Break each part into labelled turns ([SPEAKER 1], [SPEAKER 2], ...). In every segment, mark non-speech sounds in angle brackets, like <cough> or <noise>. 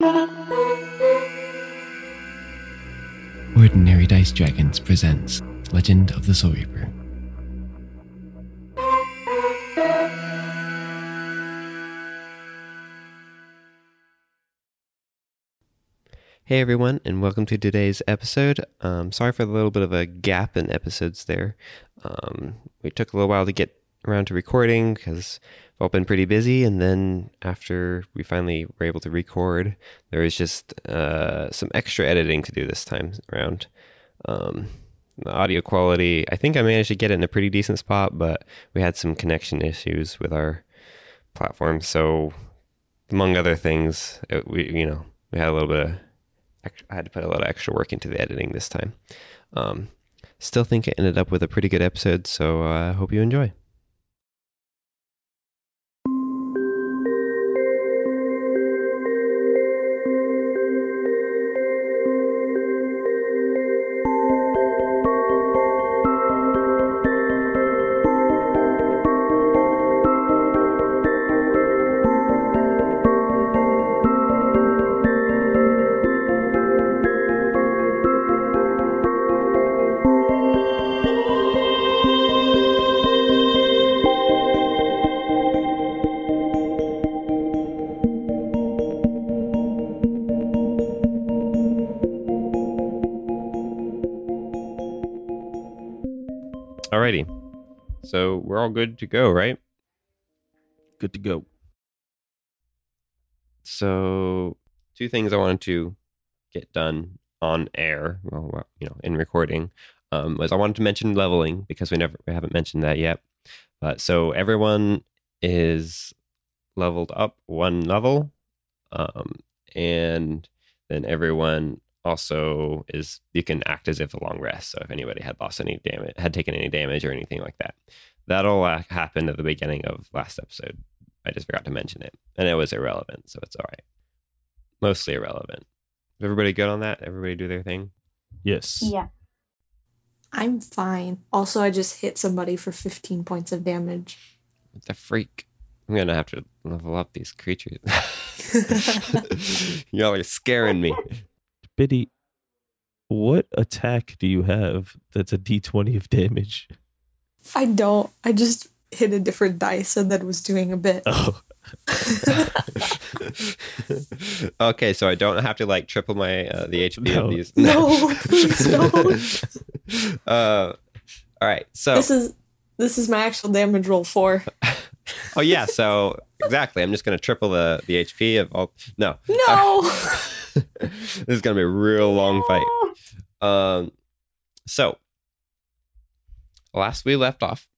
[SPEAKER 1] Ordinary Dice Dragons presents Legend of the Soul Reaper.
[SPEAKER 2] Hey everyone, and welcome to today's episode. Um, sorry for the little bit of a gap in episodes there. Um, we took a little while to get around to recording because all been pretty busy, and then after we finally were able to record, there was just uh, some extra editing to do this time around. Um, the audio quality, I think I managed to get it in a pretty decent spot, but we had some connection issues with our platform, so among other things, it, we you know we had a little bit of I had to put a lot of extra work into the editing this time. Um, still think it ended up with a pretty good episode, so I uh, hope you enjoy. All good to go, right?
[SPEAKER 3] Good to go.
[SPEAKER 2] So two things I wanted to get done on air, well, you know, in recording, um, was I wanted to mention leveling because we never we haven't mentioned that yet. But so everyone is leveled up one level, um, and then everyone also is you can act as if a long rest. So if anybody had lost any damage, had taken any damage or anything like that, that'll uh, happened at the beginning of last episode. I just forgot to mention it, and it was irrelevant, so it's all right. Mostly irrelevant. Everybody good on that? Everybody do their thing.
[SPEAKER 3] Yes.
[SPEAKER 4] Yeah. I'm fine. Also, I just hit somebody for 15 points of damage.
[SPEAKER 2] The freak. I'm gonna have to level up these creatures. <laughs> Y'all are scaring me.
[SPEAKER 3] Biddy, what attack do you have that's a d20 of damage?
[SPEAKER 4] I don't. I just hit a different dice and then was doing a bit.
[SPEAKER 3] Oh, <laughs>
[SPEAKER 2] okay, so I don't have to like triple my uh, the HP
[SPEAKER 3] No.
[SPEAKER 2] of these.
[SPEAKER 4] No, <laughs> <laughs> please don't.
[SPEAKER 2] uh, all right, so
[SPEAKER 4] This is this is my actual damage roll four.
[SPEAKER 2] oh yeah, so exactly. I'm just gonna triple the the HP of all. No,
[SPEAKER 4] No.
[SPEAKER 2] this is gonna be a real long fight. Um, so last we left off,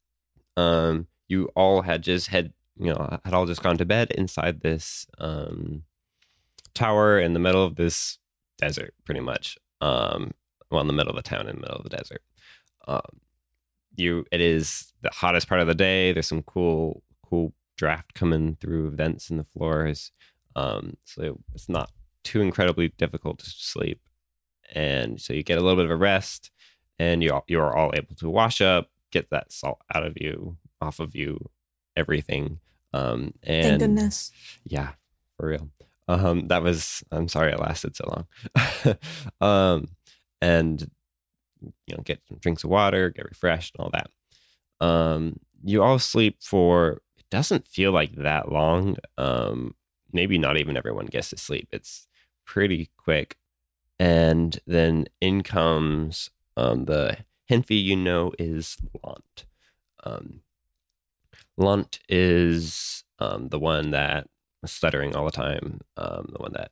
[SPEAKER 2] um, you all had just had you know had all just gone to bed inside this um tower in the middle of this desert, pretty much. Um, well, in the middle of the town, in the middle of the desert. Um, you it is the hottest part of the day. There's some cool cool draft coming through vents in the floors. Um, so it's not too incredibly difficult to sleep and so you get a little bit of a rest and you you are all able to wash up get that salt out of you off of you everything um and
[SPEAKER 4] Thank goodness.
[SPEAKER 2] yeah for real. Um that was i'm sorry it lasted so long. <laughs> Um and you know get some drinks of water get refreshed and all that. Um you all sleep for it doesn't feel like that long. Um maybe not even everyone gets to sleep. It's pretty quick. And then in comes um the Henfi you know is Lunt. Um, Lunt is um, the one that was stuttering all the time. Um, the one that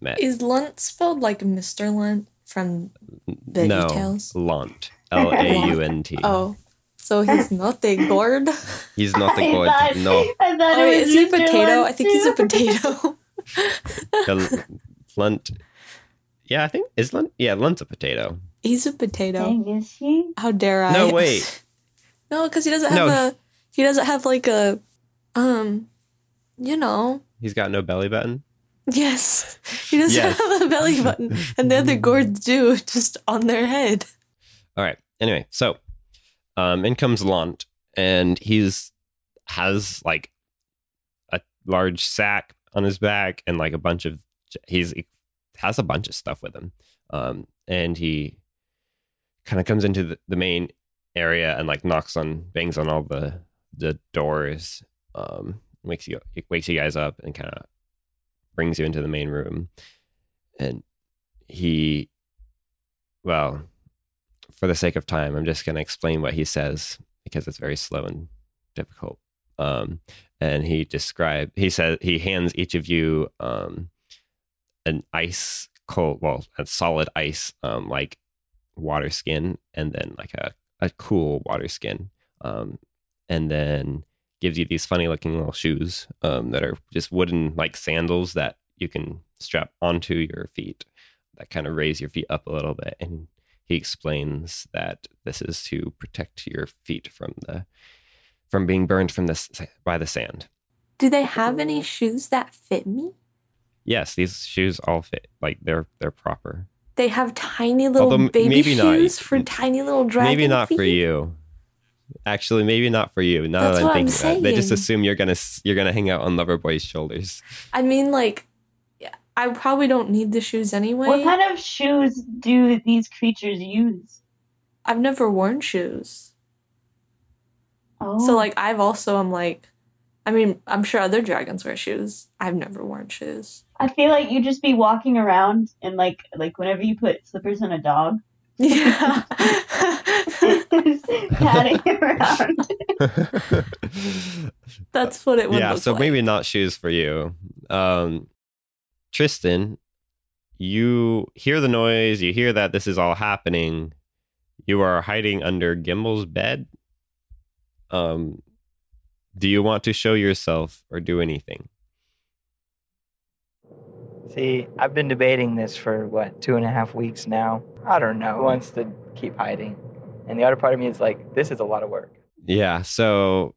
[SPEAKER 2] met.
[SPEAKER 4] Is Lunt spelled like Mr. Lunt from Veggie
[SPEAKER 2] no,
[SPEAKER 4] Tales?
[SPEAKER 2] Lunt. <laughs> L A U N T.
[SPEAKER 4] Oh, so he's not a gourd. <laughs>
[SPEAKER 2] He's not the gourd.
[SPEAKER 5] thought-
[SPEAKER 2] No.
[SPEAKER 5] I thought
[SPEAKER 4] Oh,
[SPEAKER 5] it
[SPEAKER 4] wait,
[SPEAKER 5] was
[SPEAKER 4] is he a potato? I think he's a potato. <laughs>
[SPEAKER 2] The Lunt. Yeah, I think is Lunt. Yeah, Lunt's a potato.
[SPEAKER 4] He's a potato.
[SPEAKER 5] Dang, is he?
[SPEAKER 4] How dare I? <laughs>
[SPEAKER 2] No, wait.
[SPEAKER 4] no, because he doesn't have
[SPEAKER 2] No.
[SPEAKER 4] a. He doesn't have like a, um, you know.
[SPEAKER 2] He's got no belly button.
[SPEAKER 4] Yes, he doesn't
[SPEAKER 2] Yes.
[SPEAKER 4] have a belly button, and the other <laughs> gourds do, just on their head.
[SPEAKER 2] All right. Anyway, so um, in comes Lant, and he's has like a large sack on his back and like a bunch of he's he has a bunch of stuff with him, um, and he kind of comes into the, the main area and like knocks on bangs on all the the doors um wakes you wakes you guys up and kind of brings you into the main room. And he well for the sake of time i'm just going to explain what he says because it's very slow and difficult. Um and he described he said he hands each of you um an ice cold well a solid ice um like water skin and then like a, a cool water skin um and then gives you these funny looking little shoes um, that are just wooden like sandals that you can strap onto your feet that kind of raise your feet up a little bit and he explains that this is to protect your feet from the from being burned from this by the sand
[SPEAKER 4] Do they have any shoes that fit me?
[SPEAKER 2] yes these shoes all fit like they're they're proper
[SPEAKER 4] They have tiny little
[SPEAKER 2] Although m-
[SPEAKER 4] baby
[SPEAKER 2] maybe not.
[SPEAKER 4] shoes for tiny little dragon
[SPEAKER 2] maybe not for you actually maybe not for you now
[SPEAKER 4] That's
[SPEAKER 2] that i'm
[SPEAKER 4] what I'm
[SPEAKER 2] thinking about it. they just assume you're gonna you're gonna hang out on loverboy's shoulders
[SPEAKER 4] I mean, like, I probably don't need the shoes anyway.
[SPEAKER 5] What kind of shoes do these creatures use?
[SPEAKER 4] I've never worn shoes.
[SPEAKER 5] Oh,
[SPEAKER 4] So, like, I've also, I'm like, I mean, I'm sure other dragons wear shoes. I've never worn shoes.
[SPEAKER 5] I feel like you'd just be walking around and like like whenever you put slippers on a dog,
[SPEAKER 4] Yeah. <laughs>
[SPEAKER 5] patting around. <laughs>
[SPEAKER 4] That's what it would
[SPEAKER 2] yeah
[SPEAKER 4] look
[SPEAKER 2] so
[SPEAKER 4] like.
[SPEAKER 2] maybe not shoes for you um tristan you hear the noise you hear that this is all happening you are hiding under gimbal's bed um do you want to show yourself or do anything
[SPEAKER 6] See, I've been debating this for what, two and a half weeks now. I don't know. Who wants to keep hiding? And the other part of me is like, this is a lot of work.
[SPEAKER 2] yeah so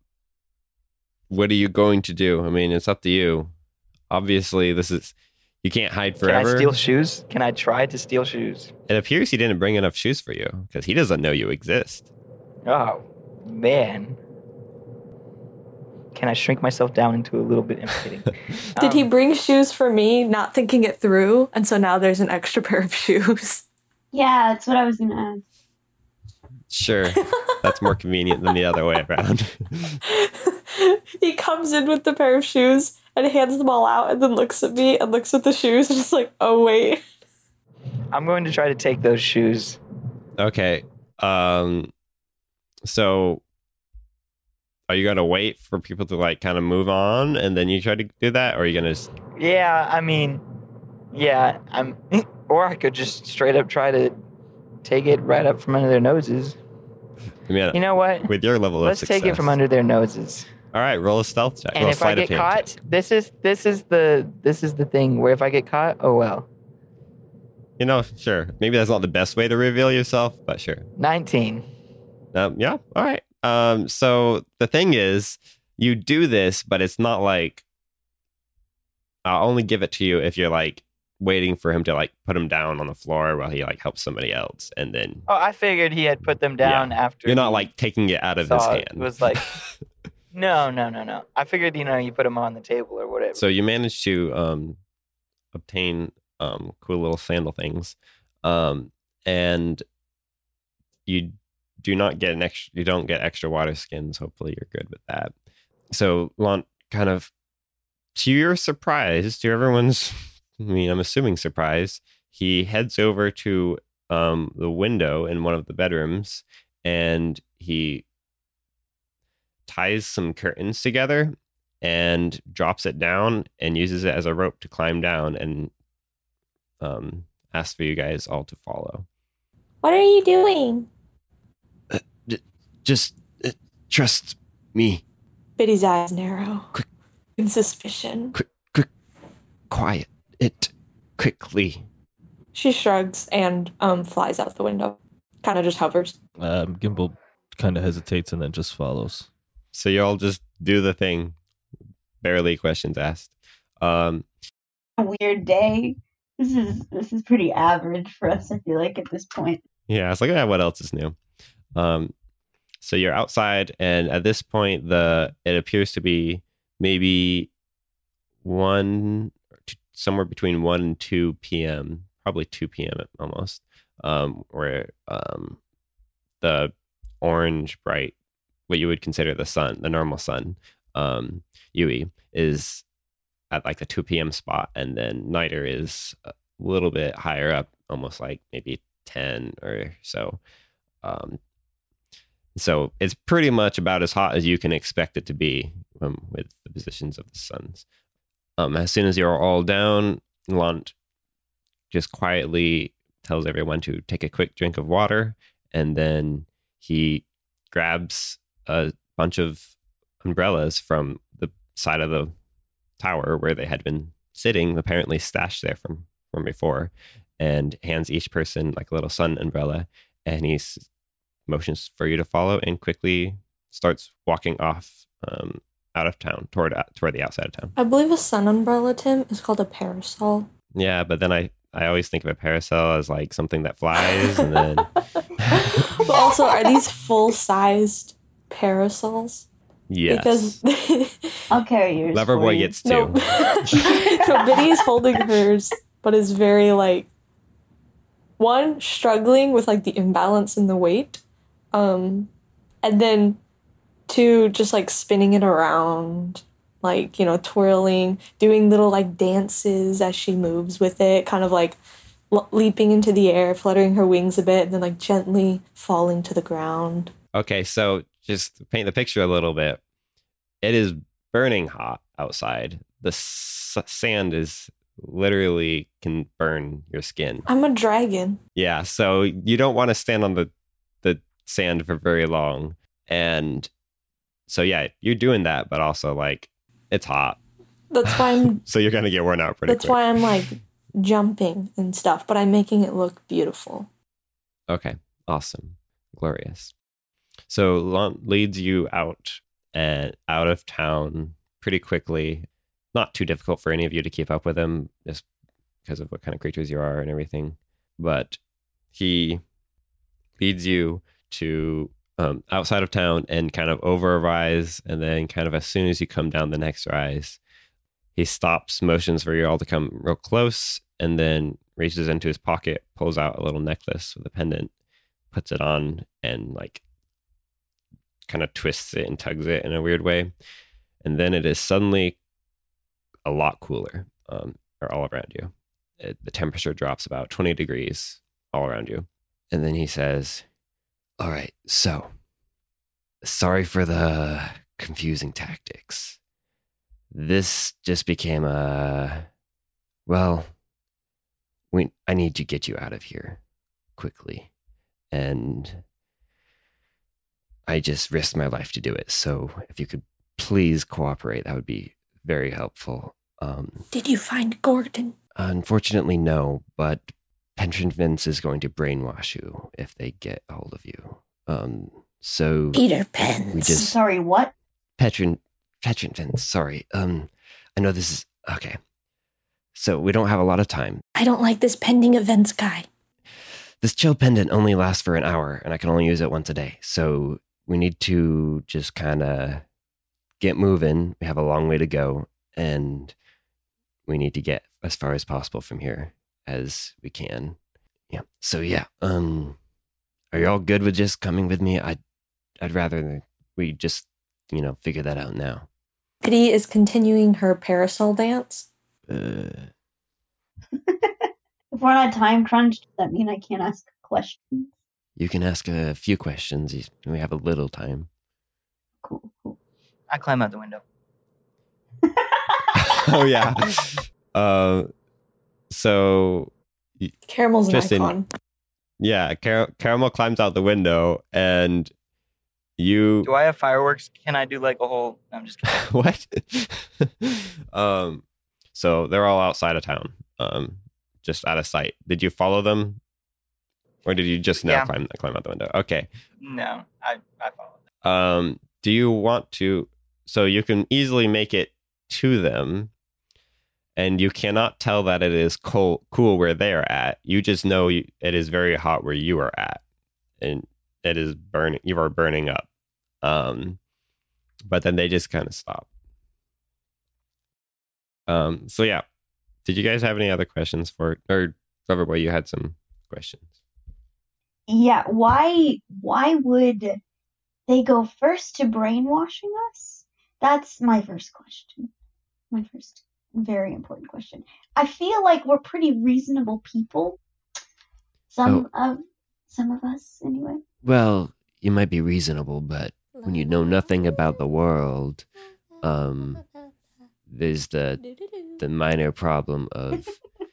[SPEAKER 2] what are you going to do i mean it's up to you obviously this is you can't hide forever
[SPEAKER 6] Can I steal shoes? Can I try to steal shoes?
[SPEAKER 2] it appears he didn't bring enough shoes for you because he doesn't know you exist
[SPEAKER 6] Oh, man. Can I shrink myself down into a little bit? I'm kidding. <laughs>
[SPEAKER 4] Did he
[SPEAKER 6] Um,
[SPEAKER 4] bring shoes for me, not thinking it through? And so now there's an extra <laughs> pair of shoes.
[SPEAKER 5] yeah, that's what I was gonna ask.
[SPEAKER 2] Sure. <laughs> That's more convenient than the other way around.
[SPEAKER 4] he comes in with the pair of shoes and hands them all out and then looks at me and looks at the shoes and is like, oh, wait.
[SPEAKER 6] I'm going to try to take those shoes.
[SPEAKER 2] okay. Um so are you gonna wait for people to like kind of move on and then you try to do that? Or are you gonna s-
[SPEAKER 6] Yeah, I mean, yeah, I'm. <laughs> Or I could just straight up try to take it right up from under their noses.
[SPEAKER 2] I mean
[SPEAKER 6] You know what?
[SPEAKER 2] with your level
[SPEAKER 6] Let's
[SPEAKER 2] of
[SPEAKER 6] take it from under their noses.
[SPEAKER 2] All right, roll a stealth check.
[SPEAKER 6] And
[SPEAKER 2] roll
[SPEAKER 6] if I get caught,
[SPEAKER 2] check.
[SPEAKER 6] this is this is the this is the thing where if I get caught, oh well.
[SPEAKER 2] You know, sure. Maybe that's not the best way to reveal yourself, but sure.
[SPEAKER 6] 19.
[SPEAKER 2] Um, yeah. All right. Um, so the thing is, you do this, but it's not like I'll only give it to you if you're like waiting for him to like put him down on the floor while he like helps somebody else, and then
[SPEAKER 6] Oh, I figured he had put them down after.
[SPEAKER 2] you're not like taking it out of his hand.
[SPEAKER 6] it. It was like, <laughs> no, no, no, no. I figured, you know, you put them on the table or whatever.
[SPEAKER 2] so you managed to um obtain um cool little sandal things, um, and you do not get an extra. You don't get extra water skins. Hopefully, you're good with that. So Lon kind of to your surprise, to everyone's, <laughs> I mean, I'm assuming surprise, he heads over to um, the window in one of the bedrooms and he ties some curtains together and drops it down and uses it as a rope to climb down and um, asks for you guys all to follow.
[SPEAKER 4] What are you doing?
[SPEAKER 2] Just uh, trust me.
[SPEAKER 4] Biddy's eyes narrow.
[SPEAKER 2] Quick.
[SPEAKER 4] In suspicion. Quick, quick.
[SPEAKER 2] Quiet it quickly.
[SPEAKER 4] She shrugs and um flies out the window. Kind of just hovers.
[SPEAKER 3] Um, Gimbal kind of hesitates and then just follows.
[SPEAKER 2] So you all just do the thing. Barely questions asked. Um,
[SPEAKER 5] A weird day. This is this is pretty average for us. I feel like at this point.
[SPEAKER 2] yeah, it's like, ah, what else is new? Um, so you're outside, and at this point, the it appears to be maybe one, somewhere between 1 and 2 p.m., probably 2 p.m. almost, um, where um, the orange bright, what you would consider the sun, the normal sun, um, Yui, is at like the 2 p.m. spot. And then Niter is a little bit higher up, almost like maybe 10 or so. Um, so it's pretty much about as hot as you can expect it to be um, with the positions of the suns. Um, as soon as you're all down, Lant just quietly tells everyone to take a quick drink of water, and then he grabs a bunch of umbrellas from the side of the tower where they had been sitting, apparently stashed there from from before, and hands each person like a little sun umbrella, and he s- motions for you to follow, and quickly starts walking off um, out of town toward toward the outside of town.
[SPEAKER 4] I believe a sun umbrella, Tim, is called a parasol.
[SPEAKER 2] Yeah, but then I I always think of a parasol as like something that flies, and then <laughs>
[SPEAKER 4] but also, are these full sized parasols?
[SPEAKER 2] yes,
[SPEAKER 4] Because <laughs>
[SPEAKER 5] I'll carry yours. for
[SPEAKER 2] Loverboy gets two.
[SPEAKER 4] no, <laughs> no, Biddy's holding hers, but is very like one struggling with like the imbalance in the weight, um, and then two just like spinning it around, like you know twirling, doing little like dances as she moves with it, kind of like leaping into the air, fluttering her wings a bit, and then like gently falling to the ground.
[SPEAKER 2] Okay, so just to paint the picture a little bit. It is burning hot outside. The s- sand is literally can burn your skin.
[SPEAKER 4] I'm a dragon.
[SPEAKER 2] Yeah, so you don't want to stand on the sand for very long. And so yeah, you're doing that, but also like it's hot.
[SPEAKER 4] That's why <laughs> I'm
[SPEAKER 2] So you're gonna get worn out pretty
[SPEAKER 4] That's
[SPEAKER 2] quick.
[SPEAKER 4] why I'm like jumping and stuff, but I'm making it look beautiful.
[SPEAKER 2] Okay, awesome, glorious. So Lant leads you out and out of town pretty quickly. Not too difficult for any of you to keep up with him, just because of what kind of creatures you are and everything. But he leads you to um, outside of town and kind of over a rise, and then kind of as soon as you come down the next rise, he stops, motions for you all to come real close, and then reaches into his pocket, pulls out a little necklace with a pendant, puts it on, and like kind of twists it and tugs it in a weird way. And then it is suddenly a lot cooler um, or all around you. It, the temperature drops about 20 degrees all around you. And then he says, All right, so sorry for the confusing tactics. This just became a, well, we, I need to get you out of here quickly. And I just risked my life to do it. So if you could please cooperate, that would be very helpful. Um,
[SPEAKER 4] Did you find Gordon?
[SPEAKER 2] unfortunately, no, but Pension Vince is going to brainwash you if they get a hold of you. Um, so
[SPEAKER 4] Peter Pan.
[SPEAKER 2] we just
[SPEAKER 5] Sorry, what?
[SPEAKER 2] Petron Petron Vince, sorry. Um, I know this is okay. So we don't have a lot of time.
[SPEAKER 4] I don't like this pending events guy.
[SPEAKER 2] This chill pendant only lasts for an hour, and I can only use it once a day. So we need to just kind of get moving. We have a long way to go, and we need to get as far as possible from here as we can. Yeah. So yeah. Um, are you all good with just coming with me? I, I'd rather we just you know figure that out now.
[SPEAKER 4] Kitty is continuing her parasol dance.
[SPEAKER 2] Uh, <laughs>
[SPEAKER 5] If we're not time crunched, does that mean I can't ask questions?
[SPEAKER 2] you can ask a few questions. We have a little time.
[SPEAKER 5] Cool, cool.
[SPEAKER 6] I climb out the window. <laughs>
[SPEAKER 2] oh yeah. <laughs> Uh, so
[SPEAKER 4] Caramel's an
[SPEAKER 2] Tristan.
[SPEAKER 4] icon.
[SPEAKER 2] yeah, Car- Caramel climbs out the window, and you
[SPEAKER 6] Do I have fireworks? Can I do like a whole? no, I'm just kidding. <laughs>
[SPEAKER 2] what? <laughs> um, so they're all outside of town, um, just out of sight. Did you follow them, or did you just now
[SPEAKER 6] Yeah.
[SPEAKER 2] climb climb out the window? Okay.
[SPEAKER 6] No, I I followed. Them.
[SPEAKER 2] Um, do you want to? So you can easily make it to them, and you cannot tell that it is cold, cool where they're at. You just know it is very hot where you are at, and it is burning. You are burning up. Um, but then they just kind of stop. Um, so yeah, did you guys have any other questions for or Loverboy? You had some questions.
[SPEAKER 5] Yeah, why why would they go first to brainwashing us? That's my first question. My first very important question. I feel like we're pretty reasonable people. Some of some of us anyway.
[SPEAKER 1] Well, you might be reasonable, but when you know nothing about the world, um, there's the the minor problem of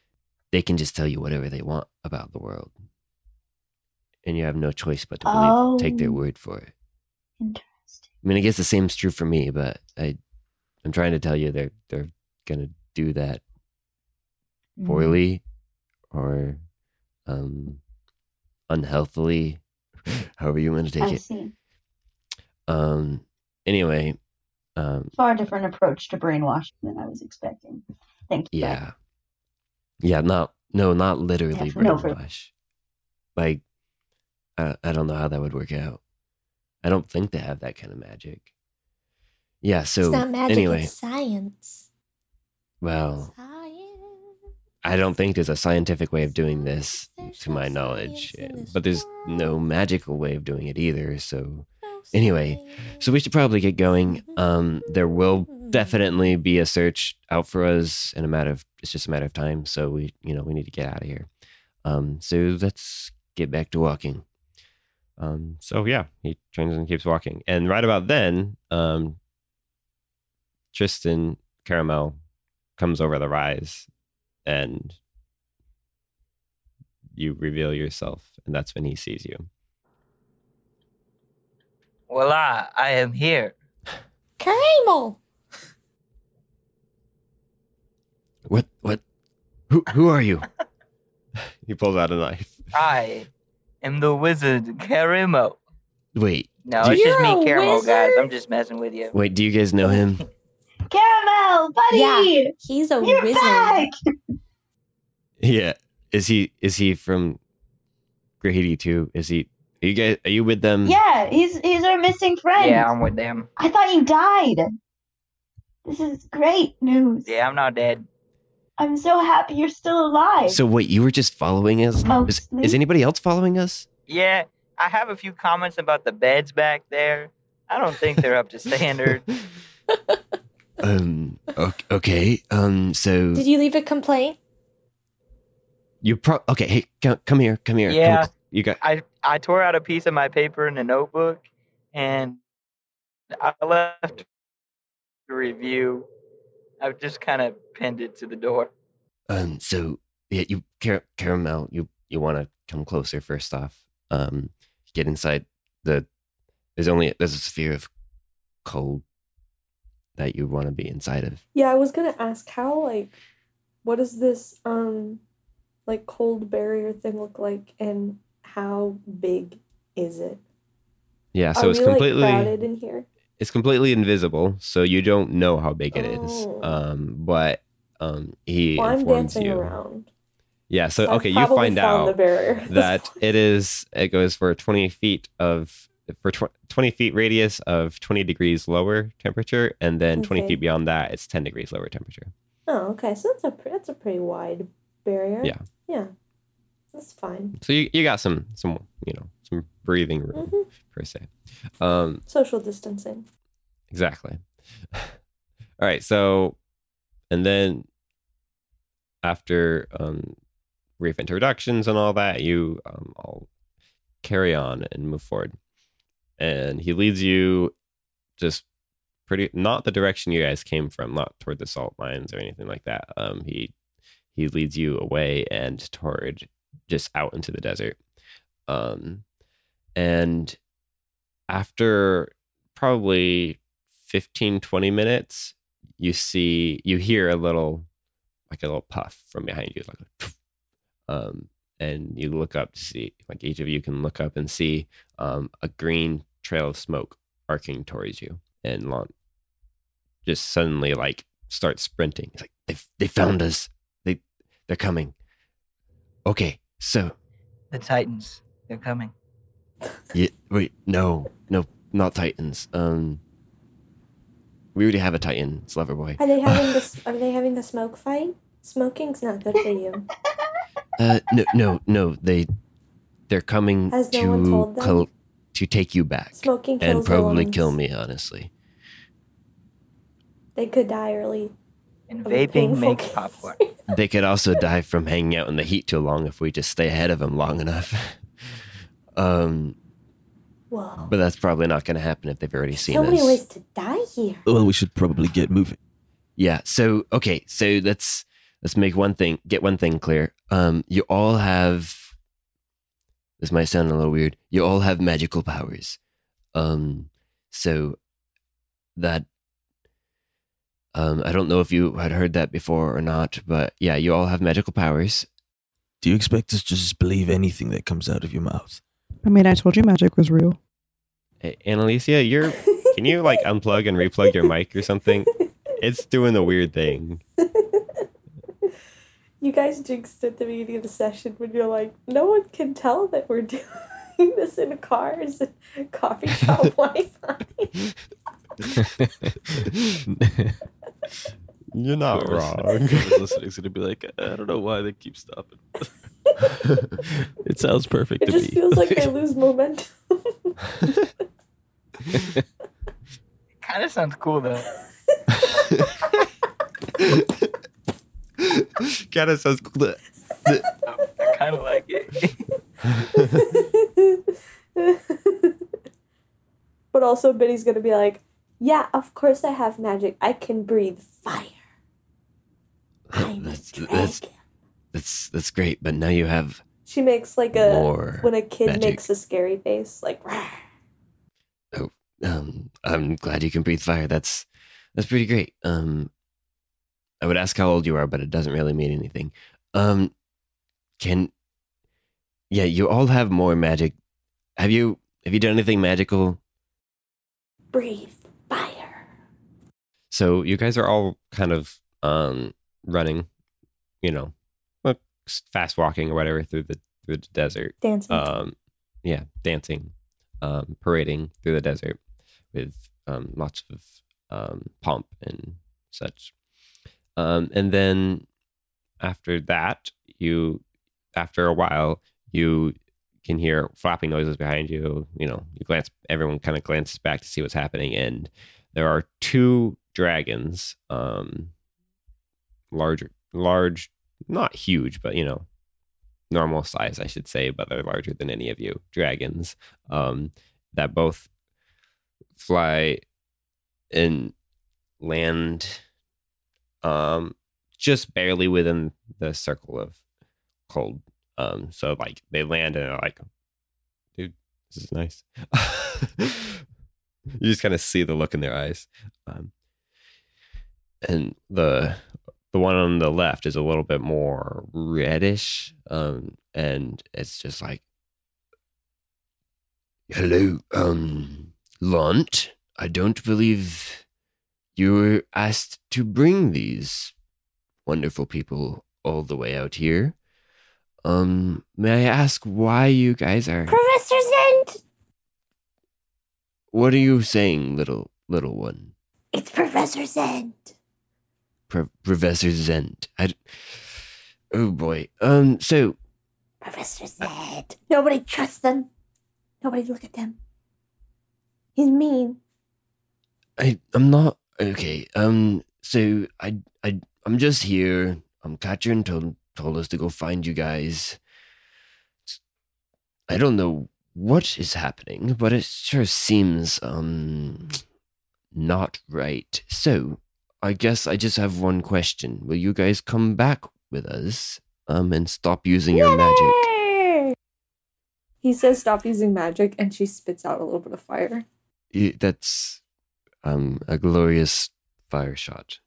[SPEAKER 1] <laughs> they can just tell you whatever they want about the world, and you have no choice but to believe, take their
[SPEAKER 5] Oh.
[SPEAKER 1] word for it.
[SPEAKER 5] Interesting.
[SPEAKER 1] I mean, I guess the same's true for me, but I, I'm trying to tell you they're they're gonna do that
[SPEAKER 5] Mm.
[SPEAKER 1] poorly or um unhealthily, <laughs> however you want to take
[SPEAKER 5] I
[SPEAKER 1] it.
[SPEAKER 5] see.
[SPEAKER 1] Um. Anyway, um.
[SPEAKER 5] Far different approach to brainwashing than I was expecting. Thank you.
[SPEAKER 1] Yeah. Yeah. Not. No. Not literally
[SPEAKER 5] for- no, for-
[SPEAKER 1] brainwash. Like, I I don't know how that would work out. I don't think they have that kind of magic. Yeah. So
[SPEAKER 4] it's not magic,
[SPEAKER 1] anyway,
[SPEAKER 4] it's science.
[SPEAKER 1] Well. I don't think there's a scientific way of doing this, to my knowledge. But there's no magical way of doing it either. So anyway. So we should probably get going. Um, there will definitely be a search out for us in a matter of it's just a matter of time. So we, you know, we need to get out of here. Um, so let's get back to walking.
[SPEAKER 2] Um, so yeah, he turns and keeps walking. And right about then, um, Tristan Caramel comes over the rise and you reveal yourself, and that's when he sees you.
[SPEAKER 6] Voila, I am here.
[SPEAKER 4] Caramel.
[SPEAKER 1] What? What? Who? Who are you? <laughs>
[SPEAKER 2] He pulls out a knife.
[SPEAKER 6] I am the wizard Karimo.
[SPEAKER 1] Wait,
[SPEAKER 6] No, it's just
[SPEAKER 4] You're a
[SPEAKER 6] me, Caramel, guys. I'm just messing with you.
[SPEAKER 1] wait. Do you guys know him? <laughs>
[SPEAKER 5] Caramel, buddy!
[SPEAKER 4] Yeah. He's a
[SPEAKER 5] You're
[SPEAKER 4] wizard.
[SPEAKER 5] back! <laughs>
[SPEAKER 2] Yeah.
[SPEAKER 1] Is he? Is he from Grady too? Is he? Are you guys? Are you with them?
[SPEAKER 5] Yeah, he's he's our missing friend.
[SPEAKER 6] Yeah, I'm with them.
[SPEAKER 5] I thought you died. This is great news.
[SPEAKER 6] Yeah, I'm not dead.
[SPEAKER 5] I'm so happy you're still alive.
[SPEAKER 1] So wait, you were just following us? Oh,
[SPEAKER 5] is,
[SPEAKER 1] is anybody else following us?
[SPEAKER 6] Yeah, I have a few comments about the beds back there. I don't think they're up to <laughs> standard. <laughs>
[SPEAKER 1] Um. Okay. Um. So
[SPEAKER 4] Did you leave a complaint?
[SPEAKER 1] you pro. Okay. Hey, come, come here. Come here.
[SPEAKER 6] Yeah.
[SPEAKER 1] cl- you got.
[SPEAKER 6] I I tore out a piece of my paper in a notebook, and I left a review. I've just kind of pinned it to the door.
[SPEAKER 1] Um. So yeah. You car- caramel. You you want to come closer first off. Um. Get inside the. There's only there's a sphere of cold that you want to be inside of.
[SPEAKER 4] Yeah, I was gonna ask how like what does this um like cold barrier thing look like and how big is it?
[SPEAKER 2] Yeah. So
[SPEAKER 4] Are
[SPEAKER 2] it's
[SPEAKER 4] we
[SPEAKER 2] completely
[SPEAKER 4] like crowded in here?
[SPEAKER 2] it's completely invisible, so you don't know how big it is.
[SPEAKER 4] Oh.
[SPEAKER 2] Um, but um, he
[SPEAKER 4] Well, I'm
[SPEAKER 2] informs
[SPEAKER 4] dancing
[SPEAKER 2] you.
[SPEAKER 4] around.
[SPEAKER 2] Yeah. So
[SPEAKER 4] I've
[SPEAKER 2] okay, you find out <laughs> that it is it goes for 20 feet of for tw- 20 feet radius of 20 degrees lower temperature and then 20 feet beyond that it's 10 degrees lower temperature
[SPEAKER 4] Oh, okay. So that's a that's a pretty wide barrier.
[SPEAKER 2] Yeah.
[SPEAKER 4] Yeah. That's fine.
[SPEAKER 2] so you, you got some some you know some breathing room
[SPEAKER 4] hmm
[SPEAKER 2] per se um
[SPEAKER 4] Social distancing.
[SPEAKER 2] exactly <laughs> all right so and then after um brief introductions and all that you um all carry on and move forward and he leads you just pretty not the direction you guys came from not toward the salt mines or anything like that. Um he he leads you away and toward just out into the desert. Um and after probably 15 20 minutes you see you hear a little like a little puff from behind you like um and you look up to see like each of you can look up and see um a green trail of smoke arcing towards you and Lon just suddenly like starts sprinting
[SPEAKER 1] It's like they they found us. They they're coming. Okay. So
[SPEAKER 6] The Titans, they're coming.
[SPEAKER 1] yeah. Wait. No. No. Not Titans. Um. We already have a Titan. It's Loverboy.
[SPEAKER 4] Are they having <laughs> this? Are they having the smoke fight? Smoking's not good for you. <laughs>
[SPEAKER 2] Uh, no, no, no. They they're coming
[SPEAKER 4] Has no
[SPEAKER 2] to
[SPEAKER 4] one
[SPEAKER 2] col- to take you back
[SPEAKER 4] Smoking
[SPEAKER 2] and probably
[SPEAKER 4] the
[SPEAKER 2] kill me. Honestly,
[SPEAKER 4] They could die early.
[SPEAKER 6] And vaping makes popcorn. <laughs>
[SPEAKER 2] they could also die from hanging out in the heat too long if we just stay ahead of them long enough. <laughs> um,
[SPEAKER 4] Whoa.
[SPEAKER 2] but that's probably not going to happen if they've already seen
[SPEAKER 4] so many
[SPEAKER 2] us.
[SPEAKER 4] ways to die here.
[SPEAKER 3] Well, we should probably get moving.
[SPEAKER 2] Yeah. So okay. So let's let's make one thing get one thing clear. Um, you all have. This might sound a little weird. You all have magical powers. Um, so that. Um, I don't know if you had heard that before or not, but yeah, you all have magical powers.
[SPEAKER 3] Do you expect us to just believe anything that comes out of your mouth?
[SPEAKER 7] I mean, I told you magic was real.
[SPEAKER 2] Hey, Annalicia, you're. Can you like <laughs> unplug and replug your mic or something? It's doing the weird thing. <laughs>
[SPEAKER 4] You guys jinxed at the beginning of the session when you're like, no one can tell that we're <laughs> doing this in cars and coffee shop <laughs> Wi-Fi.
[SPEAKER 2] You're not
[SPEAKER 3] Whoever's-
[SPEAKER 2] wrong.
[SPEAKER 3] whoever's listening is gonna be like, I don't know why they keep stopping. <laughs> it sounds perfect
[SPEAKER 4] It
[SPEAKER 3] to
[SPEAKER 4] just
[SPEAKER 3] me.
[SPEAKER 4] feels like they lose momentum.
[SPEAKER 6] kind of sounds cool though. <laughs>
[SPEAKER 2] kind of sounds cool.
[SPEAKER 6] I kind of like it. <laughs>
[SPEAKER 4] but also, Biddy's gonna be like, yeah, of course I have magic. I can breathe fire. I'm a
[SPEAKER 2] That's that's that's that's great. But now you have
[SPEAKER 4] She makes like a
[SPEAKER 2] more.
[SPEAKER 4] when a kid
[SPEAKER 2] magic.
[SPEAKER 4] makes a scary face, like. "Rah."
[SPEAKER 2] Um, I'm glad you can breathe fire. That's that's pretty great. Um, I would ask how old you are, but it doesn't really mean anything. Um, can yeah, you all have more magic. Have you have you done anything magical?
[SPEAKER 4] breathe fire.
[SPEAKER 8] So you guys are all kind of um, running, you know, fast walking or whatever through the through the desert.
[SPEAKER 4] Dancing.
[SPEAKER 8] Um, yeah, dancing, um, parading through the desert with um, lots of um, pomp and such. Um, and then after that, you after a while you can hear flapping noises behind you. You know, you glance. Everyone kind of glances back to see what's happening, and there are two dragons, um, larger, large, not huge, but you know, normal size, I should say, but they're larger than any of you dragons. Um, that both fly and land, um, just barely within the circle of cold. Um, so like they land and they're like, dude, this is nice. <laughs> you just kind of see the look in their eyes. Um, and the the one on the left is a little bit more reddish um and it's just like hello um Lunt, i don't believe you were asked to bring these wonderful people all the way out here um may i ask why you guys are
[SPEAKER 4] Professor Zent!
[SPEAKER 2] what are you saying little little one
[SPEAKER 4] It's Professor Zent.
[SPEAKER 2] Pro- professor zent I, d- oh boy um so
[SPEAKER 4] Professor Zent. Nobody trusts them. Nobody look at them. He's mean.
[SPEAKER 2] I I'm not okay. Um, so I I I'm just here. Um, Katrin told told us to go find you guys. I don't know what is happening, but it sure seems um not right. So I guess I just have one question. Will you guys come back with us? Um, and stop using your magic.
[SPEAKER 4] He says stop using magic and she spits out a little bit of fire.
[SPEAKER 2] Y- That's um a glorious fire shot.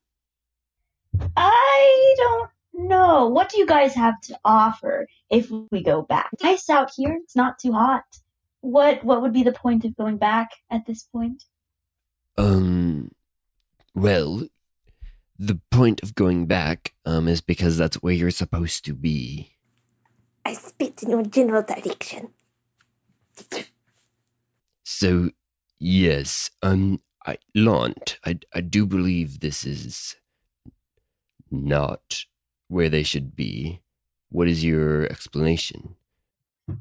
[SPEAKER 5] I don't know. What do you guys have to offer if we go back? It's nice out here. It's not too hot. What what would be the point of going back at this point?
[SPEAKER 2] Um, well, the point of going back um is because that's where you're supposed to be.
[SPEAKER 4] I spit in your general direction.
[SPEAKER 2] So, yes, um, I, Lant, I, I do believe this is not
[SPEAKER 1] where they should be. What is your explanation?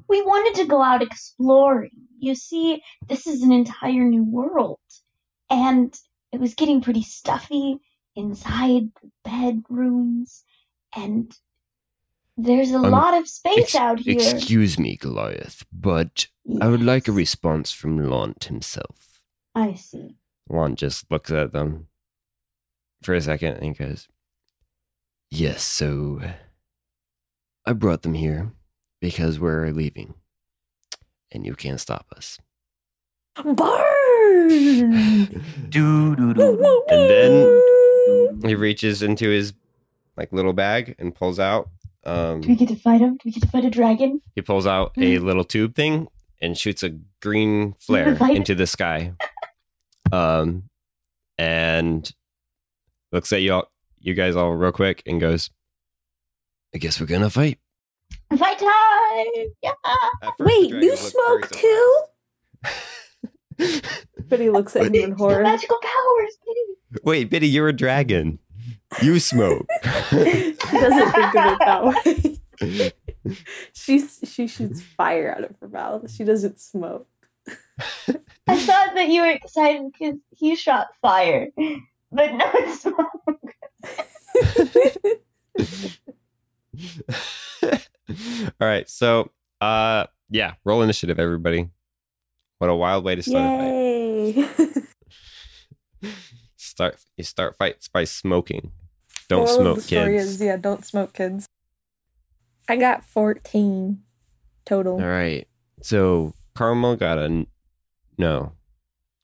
[SPEAKER 5] We wanted to go out exploring. You see, this is an entire new world. And it was getting pretty stuffy inside the bedrooms. And there's a
[SPEAKER 1] Um,
[SPEAKER 5] lot of space
[SPEAKER 1] Ex-
[SPEAKER 5] out here.
[SPEAKER 1] Excuse me, Goliath, but I would like a response from Launt himself.
[SPEAKER 5] I see.
[SPEAKER 2] Launt just looks at them for a second and he goes,
[SPEAKER 1] Yes, so I brought them here because we're leaving, and you can't stop us.
[SPEAKER 4] Burn!
[SPEAKER 6] Do do
[SPEAKER 4] Woo,
[SPEAKER 6] do.
[SPEAKER 4] woo,
[SPEAKER 2] And then- he reaches into his like little bag and pulls out um
[SPEAKER 5] Do we get to fight him? Do we get to fight a dragon?
[SPEAKER 2] he pulls out a little tube thing and shoots a green flare
[SPEAKER 5] Right.
[SPEAKER 2] into the sky <laughs> um and looks at you all you guys all real quick and goes
[SPEAKER 1] I guess we're gonna fight.
[SPEAKER 5] Fight time! Yeah!
[SPEAKER 2] At first, the
[SPEAKER 4] Wait, you smoke too?
[SPEAKER 2] surprised. <laughs>
[SPEAKER 4] But he looks at you in horror.
[SPEAKER 5] Magical powers, Kitty!
[SPEAKER 2] wait biddy you're a dragon you smoke <laughs>
[SPEAKER 4] she doesn't think of it that way. <laughs> She's she shoots fire out of her mouth. She doesn't smoke.
[SPEAKER 5] I thought that you were excited because he shot fire, but no smoke. <laughs>
[SPEAKER 2] all right so uh yeah roll initiative everybody what a wild way to start a fight <laughs> start you start fights by smoking don't
[SPEAKER 4] Moral of
[SPEAKER 2] smoke
[SPEAKER 4] the story
[SPEAKER 2] kids
[SPEAKER 4] is, yeah, don't smoke, kids. I got fourteen total.
[SPEAKER 2] all right so carmel got a n- no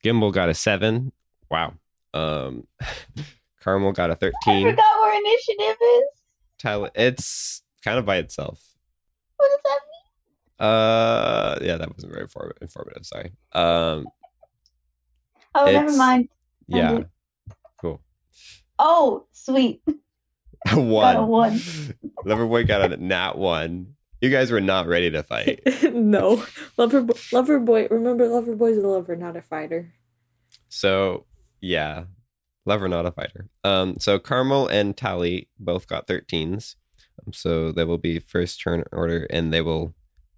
[SPEAKER 2] gimbal got a seven wow um <laughs> carmel got a 13 I
[SPEAKER 5] forgot where initiative is.
[SPEAKER 2] Tyler, it's kind of by itself
[SPEAKER 5] What does that mean?
[SPEAKER 2] uh yeah that wasn't very inform- informative sorry um
[SPEAKER 5] Oh, never mind.
[SPEAKER 2] yeah
[SPEAKER 5] Ended.
[SPEAKER 2] cool
[SPEAKER 5] Oh, sweet. <laughs>
[SPEAKER 2] one
[SPEAKER 5] Got a one. <laughs>
[SPEAKER 2] loverboy got a nat one you guys were not ready to fight <laughs>
[SPEAKER 4] no, lover, lover boy. Remember, lover boy's a lover, not a fighter.
[SPEAKER 2] So yeah, lover not a fighter. Um, so Carmel and Tally both got 13s. Um, so they will be first turn order, and they will.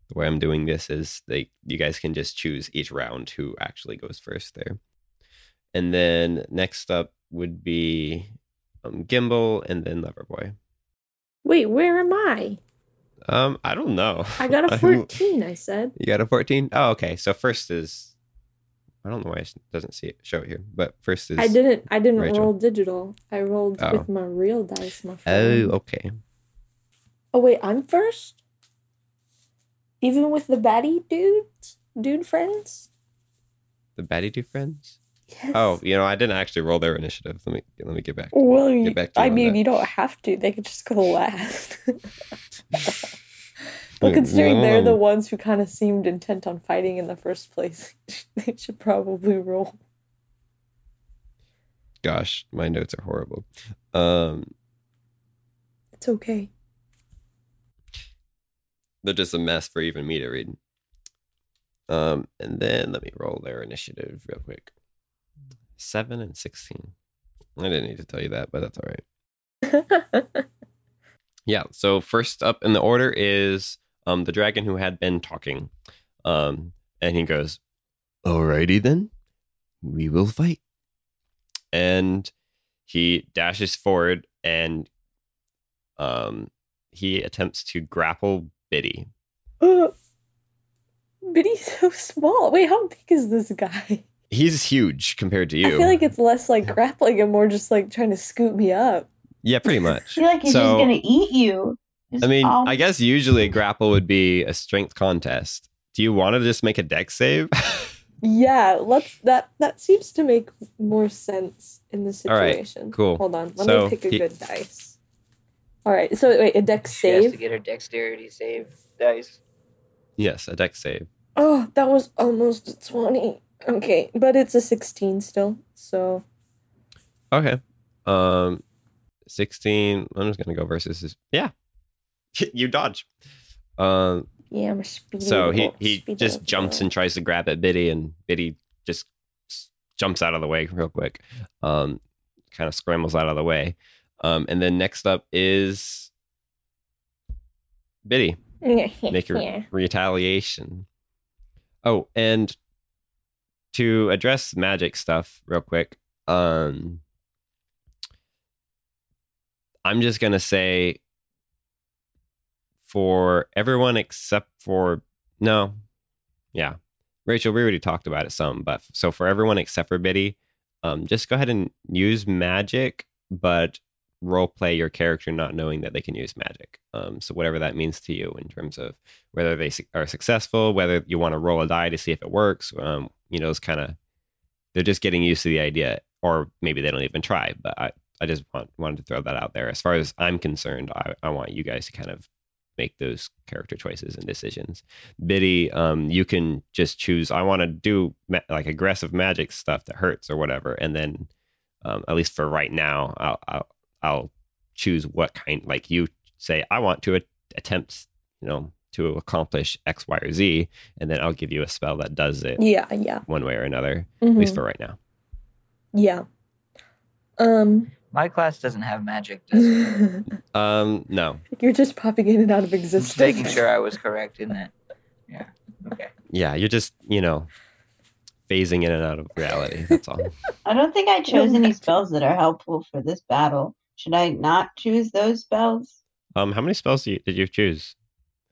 [SPEAKER 2] The way I'm doing this is they you guys can just choose each round who actually goes first there, and then next up would be um, Gimbal and then Loverboy.
[SPEAKER 4] Wait, where am I?
[SPEAKER 2] Um, I don't know.
[SPEAKER 4] I got a <laughs>
[SPEAKER 2] I'm-
[SPEAKER 4] fourteen. I said.
[SPEAKER 2] You got a 14? Oh, okay. So first is. I don't know why it doesn't see it show it here, but first is.
[SPEAKER 4] I didn't. I didn't
[SPEAKER 2] Rachel.
[SPEAKER 4] roll digital. I rolled
[SPEAKER 2] Oh.
[SPEAKER 4] with my real dice. My
[SPEAKER 2] Oh, okay.
[SPEAKER 4] Oh wait, I'm first. Even with the baddie dudes, dude friends.
[SPEAKER 2] The Batty Two Friends?
[SPEAKER 4] Yes.
[SPEAKER 2] Oh, you know, I didn't actually roll their initiative. Let me let me get back.
[SPEAKER 4] Well,
[SPEAKER 2] Get back to
[SPEAKER 4] I mean,
[SPEAKER 2] that.
[SPEAKER 4] you don't have to. They could just go last. <laughs> but considering they're the ones who kind of seemed intent on fighting in the first place, <laughs> they should probably roll.
[SPEAKER 2] Gosh, my notes are horrible. Um,
[SPEAKER 4] It's okay.
[SPEAKER 2] they're just a mess for even me to read. Um, and then let me roll their initiative real quick. Seven and sixteen. I didn't need to tell you that, but that's all right. <laughs> Yeah. So first up in the order is um the dragon who had been talking. Um, and he goes,
[SPEAKER 1] Alrighty then, we will fight.
[SPEAKER 2] and he dashes forward and um he attempts to grapple Biddy.
[SPEAKER 4] uh, <gasps> Biddy's so small. Wait, how big is this guy?
[SPEAKER 2] He's huge compared to you.
[SPEAKER 4] I feel like it's less like grappling and more just like trying to scoop me up.
[SPEAKER 2] yeah, pretty <laughs>
[SPEAKER 5] I
[SPEAKER 2] much.
[SPEAKER 5] feel like he's
[SPEAKER 2] So-
[SPEAKER 5] just gonna eat you. Just
[SPEAKER 2] I mean,
[SPEAKER 5] all-
[SPEAKER 2] I guess usually a grapple would be a strength contest. Do you want to just make a Dex save? <laughs>
[SPEAKER 4] Yeah, let's that that seems to make more sense in this
[SPEAKER 2] All right,
[SPEAKER 4] situation.
[SPEAKER 2] cool.
[SPEAKER 4] Hold on, let
[SPEAKER 2] So,
[SPEAKER 4] me pick a
[SPEAKER 2] he-
[SPEAKER 4] good dice. All right, so wait, a Dex
[SPEAKER 6] She has to get her dexterity save dice.
[SPEAKER 2] yes, a Dex save.
[SPEAKER 4] Oh, that was almost a twenty. Okay, but it's a sixteen still. So
[SPEAKER 2] Okay. Um, sixteen. I'm just gonna go versus. His, yeah, <laughs> you dodge. Um,
[SPEAKER 4] yeah, I'm a speedy.
[SPEAKER 2] so he he
[SPEAKER 4] speedy
[SPEAKER 2] just
[SPEAKER 4] little
[SPEAKER 2] jumps and tries to grab at Biddy, and Biddy just jumps out of the way real quick. Um, kind of scrambles out of the way. Um, and then next up is Biddy, <laughs> make your
[SPEAKER 4] Yeah.
[SPEAKER 2] retaliation. Oh, and to address magic stuff real quick, um I'm just gonna say for everyone except for no, yeah, Rachel, we already talked about it some, but so for everyone except for Biddy, um, just go ahead and use magic, but role play your character not knowing that they can use magic. Um, so whatever that means to you in terms of whether they are successful, whether you want to roll a die to see if it works, um, you know, it's kind of they're just getting used to the idea, or maybe they don't even try. But I, I just want, wanted to throw that out there. As far as I'm concerned, I, I want you guys to kind of make those character choices and decisions. Biddy, um, you can just choose. I want to do ma- like aggressive magic stuff that hurts or whatever, and then um, at least for right now, I'll, I'll I'll choose what kind. Like you say, I want to a- attempt, you know, to accomplish X, Y, or Z, and then I'll give you a spell that does it
[SPEAKER 4] Yeah, yeah.
[SPEAKER 2] one way or another. At least
[SPEAKER 4] Mhm.
[SPEAKER 2] for right now.
[SPEAKER 4] Yeah. Um
[SPEAKER 6] My class doesn't have magic. <laughs> Does it?
[SPEAKER 2] Um, no,
[SPEAKER 4] You're just popping in and out of
[SPEAKER 6] Just
[SPEAKER 4] existence.
[SPEAKER 6] making sure I was correct in that. Yeah. Okay.
[SPEAKER 2] yeah, you're just you know phasing in and out of reality. That's all.
[SPEAKER 5] I don't think I chose any spells that are helpful for this battle. Should I not choose those spells?
[SPEAKER 2] Um, how many spells do you, did you choose?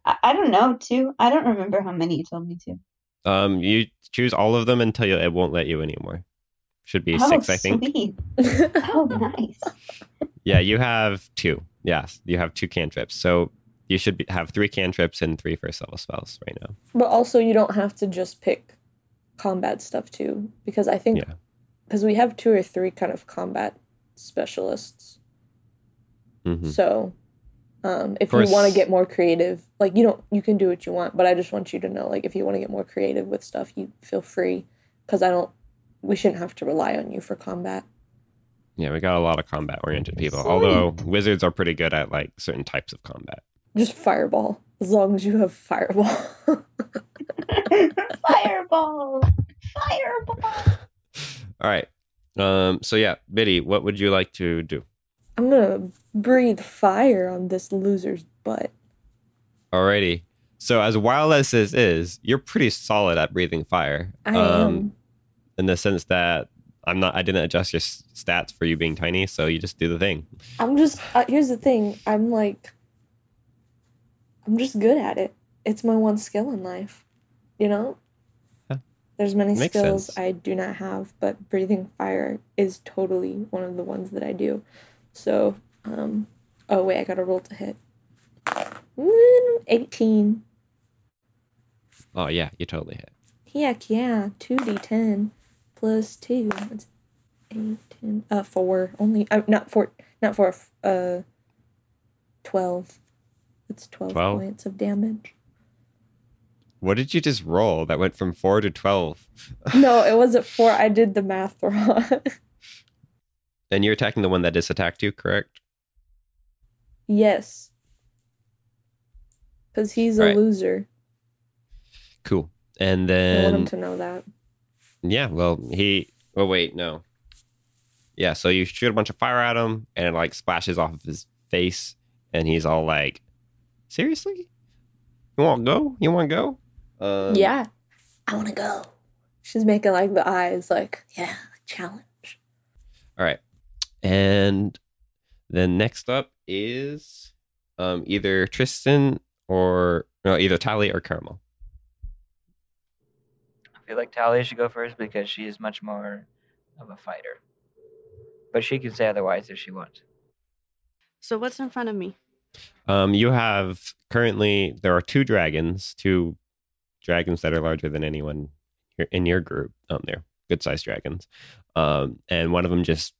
[SPEAKER 5] I, I don't know, two. I don't remember how many you told me to.
[SPEAKER 2] Um, you choose all of them until you, it won't let you anymore. Should be
[SPEAKER 5] oh,
[SPEAKER 2] six, I think.
[SPEAKER 5] sweet. <laughs> Oh, nice.
[SPEAKER 2] Yeah, you have two. Yes, you have two cantrips. So you should be, have three cantrips and three first level spells right now.
[SPEAKER 4] but also you don't have to just pick combat stuff too because I think
[SPEAKER 2] Yeah.
[SPEAKER 4] because we have two or three kind of combat specialists.
[SPEAKER 2] hmm
[SPEAKER 4] So um if
[SPEAKER 2] course-
[SPEAKER 4] you want to get more creative, like you don't you can do what you want, but I just want you to know like if you want to get more creative with stuff, you feel free cuz I don't we shouldn't have to rely on you for combat.
[SPEAKER 2] Yeah, we got a lot of combat oriented people.
[SPEAKER 5] Sweet.
[SPEAKER 2] Although wizards are pretty good at like certain types of combat.
[SPEAKER 4] Just fireball as long as you have fireball. <laughs>
[SPEAKER 5] Fireball! Fireball! <laughs>
[SPEAKER 2] All right. Um. So yeah, Biddy, what would you like to do?
[SPEAKER 4] I'm going to breathe fire on this loser's butt.
[SPEAKER 2] Alrighty. So as wild as this is, you're pretty solid at breathing fire.
[SPEAKER 4] I
[SPEAKER 2] um,
[SPEAKER 4] am
[SPEAKER 2] in the sense that I'm not. I didn't adjust your s- stats for you being tiny, so you just do the thing.
[SPEAKER 4] I'm just uh, here's the thing. I'm like I'm just good at it. It's my one skill in life. You know?
[SPEAKER 2] Yeah.
[SPEAKER 4] There's many
[SPEAKER 2] Makes
[SPEAKER 4] skills
[SPEAKER 2] sense.
[SPEAKER 4] I do not have, but breathing fire is totally one of the ones that I do. So, um oh wait, I got to roll to hit. Mm, 18.
[SPEAKER 2] Oh yeah, you totally hit.
[SPEAKER 4] Heck yeah, 2d10 plus 2. That's 8, 10, uh, 4. Only, uh, not 4, not 4, uh, 12. That's 12,
[SPEAKER 2] 12?
[SPEAKER 4] points of damage.
[SPEAKER 2] What did you just roll that went from four to twelve?
[SPEAKER 4] No, it <laughs> wasn't 4. I did the math <laughs> wrong.
[SPEAKER 2] And you're attacking the one that just attacked you, correct?
[SPEAKER 4] yes. Because he's a
[SPEAKER 2] Right.
[SPEAKER 4] loser.
[SPEAKER 2] Cool. And then.
[SPEAKER 4] I want him to know that.
[SPEAKER 2] yeah, well he. Oh wait, no. Yeah, so you shoot a bunch of fire at him, and it like splashes off of his face, and he's all like, "Seriously? You want to go? You want to go?" Um,
[SPEAKER 4] yeah. I want to go. She's making like the eyes, like, yeah, challenge.
[SPEAKER 2] All right. And then next up is um, either Tristan or no, either Tally or Caramel.
[SPEAKER 6] I feel like Talia should go first because she is much more of a fighter. But she can say otherwise if she wants.
[SPEAKER 9] So what's in front of me?
[SPEAKER 2] Um, you have currently there are two dragons, two dragons that are larger than anyone in your group. Um, they're good sized dragons. Um, and one of them just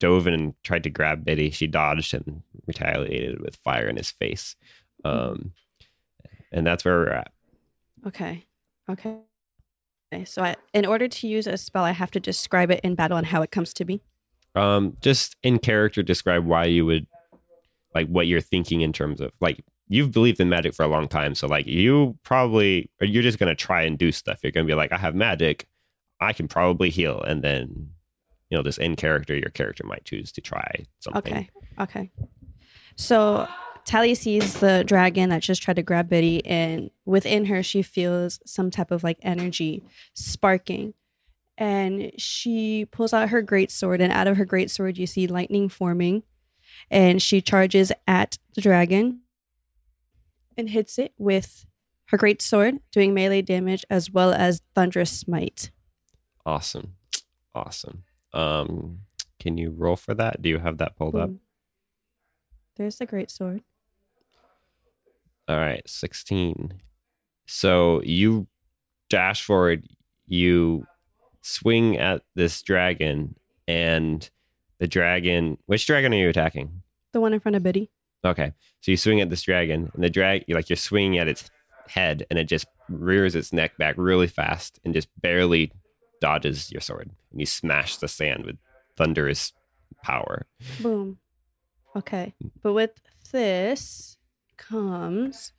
[SPEAKER 2] dove in and tried to grab Biddy. She dodged and retaliated with fire in his face. Um, and that's where we're at.
[SPEAKER 9] Okay. Okay. Okay. So I, in order to use a spell, I have to describe it in battle and how it comes to be.
[SPEAKER 2] Um, just in character, describe why you would like what you're thinking in terms of like you've believed in magic for a long time. So like you probably you're just gonna try and do stuff. You're gonna be like, I have magic, I can probably heal, and then you know, this in character, your character might choose to try something.
[SPEAKER 9] Okay. Okay. So Tally sees the dragon that just tried to grab Biddy, and within her, she feels some type of like energy sparking. And she pulls out her great sword, and out of her great sword, you see lightning forming. And she charges at the dragon and hits it with her great sword, doing melee damage as well as thunderous smite.
[SPEAKER 2] Awesome. Awesome. Um, can you roll for that? Do you have that pulled up?
[SPEAKER 9] There's the great sword.
[SPEAKER 2] All right, 16. So you dash forward, you swing at this dragon, and the dragon. Which dragon are you attacking?
[SPEAKER 9] The one in front of Biddy.
[SPEAKER 2] Okay, so you swing at this dragon, and the drag, you like you're swinging at its head, and it just rears its neck back really fast and just barely dodges your sword, and you smash the sand with thunderous power.
[SPEAKER 9] Boom. Okay. But with this comes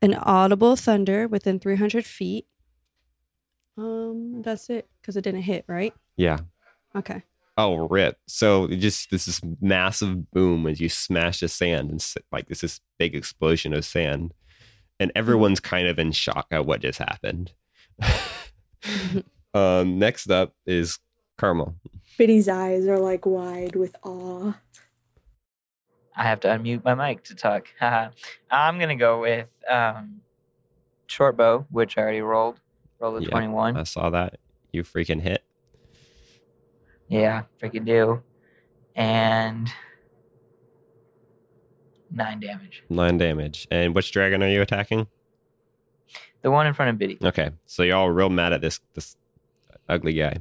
[SPEAKER 9] an audible thunder within 300 feet. Um, that's it because it didn't hit, right?
[SPEAKER 2] Yeah.
[SPEAKER 9] Okay.
[SPEAKER 2] Oh, rip. So it just this is massive boom as you smash the sand and like this is big explosion of sand, and everyone's kind of in shock at what just happened. <laughs> <laughs> um, next up is Carmel.
[SPEAKER 4] Biddy's eyes are like wide with awe.
[SPEAKER 6] I have to unmute my mic to talk. <laughs> I'm gonna go with um, short bow, which I already rolled. Rolled a
[SPEAKER 2] Yeah,
[SPEAKER 6] 21.
[SPEAKER 2] I saw that you freaking hit.
[SPEAKER 6] Yeah, freaking do. And nine damage.
[SPEAKER 2] Nine damage. And which dragon are you attacking?
[SPEAKER 6] The one in front of Biddy.
[SPEAKER 2] Okay, so you're all real mad at this this ugly guy.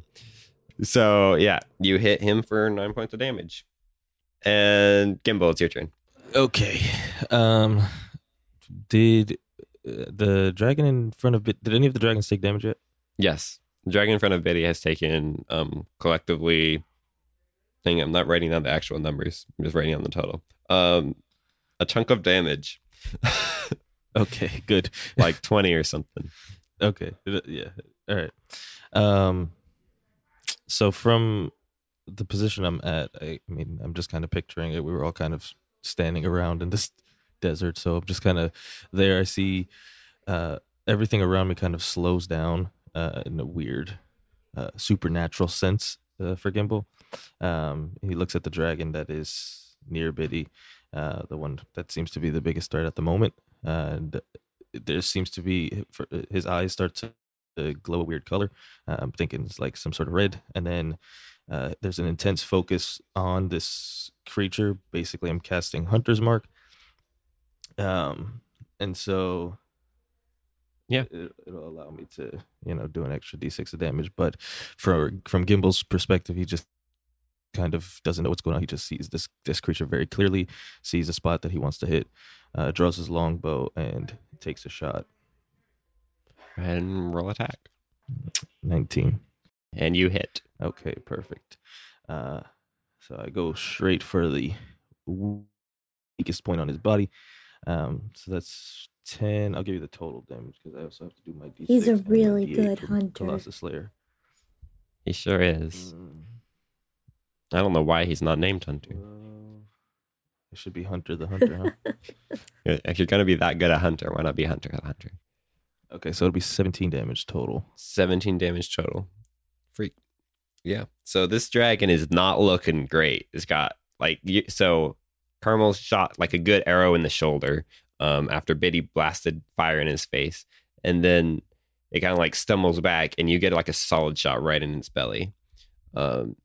[SPEAKER 2] So yeah, you hit him for nine points of damage. And Gimbal, it's your turn.
[SPEAKER 3] Okay. Um, did uh, the dragon in front of Bid- did any of the dragons take damage yet?
[SPEAKER 2] Yes, the dragon in front of Biddy has taken um collectively. Thing, I'm not writing down the actual numbers. I'm just writing on the total. Um, a chunk of damage, <laughs>
[SPEAKER 3] Okay, <laughs> good.
[SPEAKER 2] like twenty or something.
[SPEAKER 3] Okay. Yeah. All right. Um so from the position I'm at, I, I mean, I'm just kind of picturing it. We were all kind of standing around in this desert, so I'm just kind of there. I see uh everything around me kind of slows down uh in a weird uh supernatural sense uh, for Gimbal. Um he looks at the dragon that is near Biddy, uh the one that seems to be the biggest threat at the moment. And there seems to be his eyes start to glow a weird color. Uh, I'm thinking it's like some sort of red, and then uh, there's an intense focus on this creature. Basically, I'm casting Hunter's Mark. Um, and so
[SPEAKER 2] Yeah.
[SPEAKER 3] it, it'll allow me to you know do an extra d6 of damage. But for from Gimbal's perspective, he just kind of doesn't know what's going on. He just sees this this creature very clearly, sees a spot that he wants to hit, uh, draws his longbow, and takes a shot.
[SPEAKER 2] And roll attack,
[SPEAKER 3] 19.
[SPEAKER 2] and you hit.
[SPEAKER 3] Okay, perfect. Uh, so I go straight for the weakest point on his body. Um, so that's 10. I'll give you the total damage because I also have to do my d6.
[SPEAKER 10] He's a really good
[SPEAKER 3] for
[SPEAKER 10] hunter.
[SPEAKER 3] Colossus Slayer.
[SPEAKER 2] He sure is.
[SPEAKER 3] Mm,
[SPEAKER 2] I don't know why he's not named Hunter.
[SPEAKER 3] well, it should be Hunter the Hunter, huh? <laughs>
[SPEAKER 2] If you're gonna be that good at Hunter, why not be Hunter the Hunter?
[SPEAKER 3] Okay, so it'll be 17 damage total.
[SPEAKER 2] 17 damage total. Freak. Yeah. So this dragon is not looking great. It's got like so Carmel shot like a good arrow in the shoulder um after Biddy blasted fire in his face and then it kind of like stumbles back and you get like a solid shot right in its belly. Um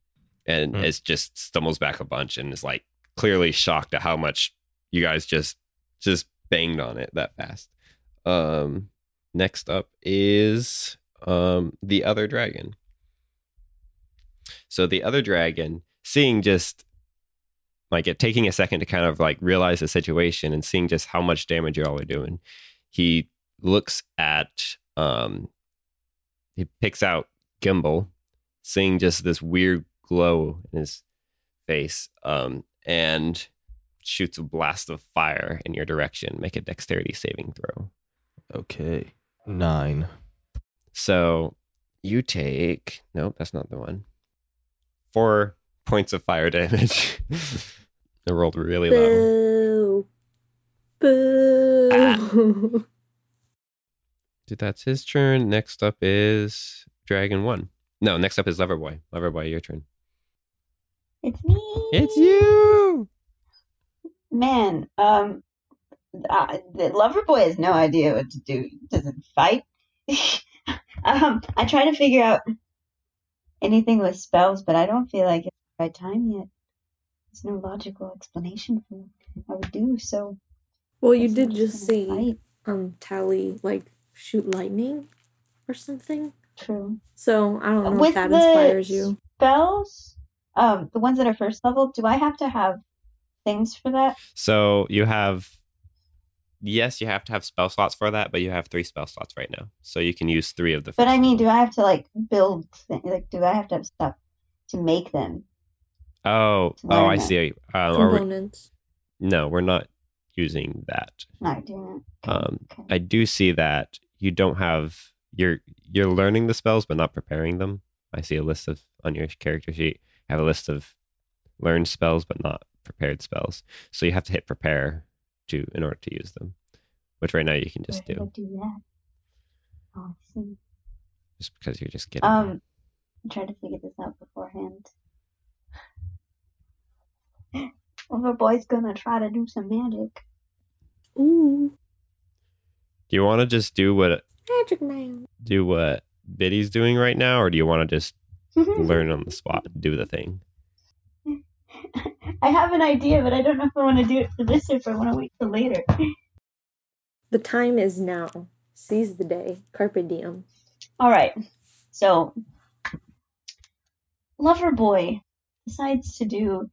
[SPEAKER 2] and
[SPEAKER 3] Hmm.
[SPEAKER 2] it just stumbles back a bunch and is like clearly shocked at how much you guys just just banged on it that fast. Um next up is um the other dragon so the other dragon seeing just like it taking a second to kind of like realize the situation and seeing just how much damage you all are doing he looks at um he picks out gimbal seeing just this weird glow in his face um and shoots a blast of fire in your direction make a dexterity saving throw
[SPEAKER 3] Okay, nine.
[SPEAKER 2] So you take nope, that's not the one. Four points of fire <laughs> damage. it rolled really low.
[SPEAKER 10] Boo.
[SPEAKER 4] Boo. <laughs>
[SPEAKER 2] Dude, that's his turn. Next up is Dragon One. No, next up is Loverboy. Loverboy, your turn.
[SPEAKER 5] It's me.
[SPEAKER 2] It's you.
[SPEAKER 5] Man, um, uh, the lover boy has no idea what to do. Doesn't fight. <laughs> um, I try to figure out anything with spells, but I don't feel like it's the right time yet. There's no logical explanation for what I would do. So
[SPEAKER 4] well, you did just
[SPEAKER 5] gonna
[SPEAKER 4] see
[SPEAKER 5] fight.
[SPEAKER 4] um Tally like shoot lightning or something.
[SPEAKER 5] True.
[SPEAKER 4] So I don't know
[SPEAKER 5] With
[SPEAKER 4] if that
[SPEAKER 5] the
[SPEAKER 4] inspires you.
[SPEAKER 5] Spells, um, the ones that are first level. Do I have to have things for that?
[SPEAKER 2] So you have, yes, you have to have spell slots for that, but you have three spell slots right now, so you can use three of the.
[SPEAKER 5] But I mean,
[SPEAKER 2] level.
[SPEAKER 5] do I have to like build? Th- like, do I have to have stuff to make them?
[SPEAKER 2] Oh, oh, I
[SPEAKER 5] it?
[SPEAKER 2] see. Um, are we-
[SPEAKER 4] Components.
[SPEAKER 2] no, we're not using that.
[SPEAKER 5] Not doing it. Okay,
[SPEAKER 2] Um,
[SPEAKER 5] okay.
[SPEAKER 2] I do see that you don't have you're you're learning the spells but not preparing them. I see a list of on your character sheet. You have a list of learned spells but not prepared spells. So you have to hit prepare to in order to use them. Which right now you can just
[SPEAKER 5] Where I
[SPEAKER 2] do
[SPEAKER 5] do that? Oh, I see.
[SPEAKER 2] just because you're just getting
[SPEAKER 5] Um, I tried to figure this out beforehand. <laughs> Overboy's gonna try to do some magic.
[SPEAKER 4] Ooh,
[SPEAKER 2] Do you want to just do what
[SPEAKER 4] magic man.
[SPEAKER 2] do what Biddy's doing right now or do you want to just learn on the spot do the thing? <laughs>
[SPEAKER 5] I have an idea, but I don't know if I want to do it for this or if I want to wait till later. <laughs>
[SPEAKER 4] The time is now. Seize the day. Carpe diem.
[SPEAKER 5] All right. So, Loverboy decides to do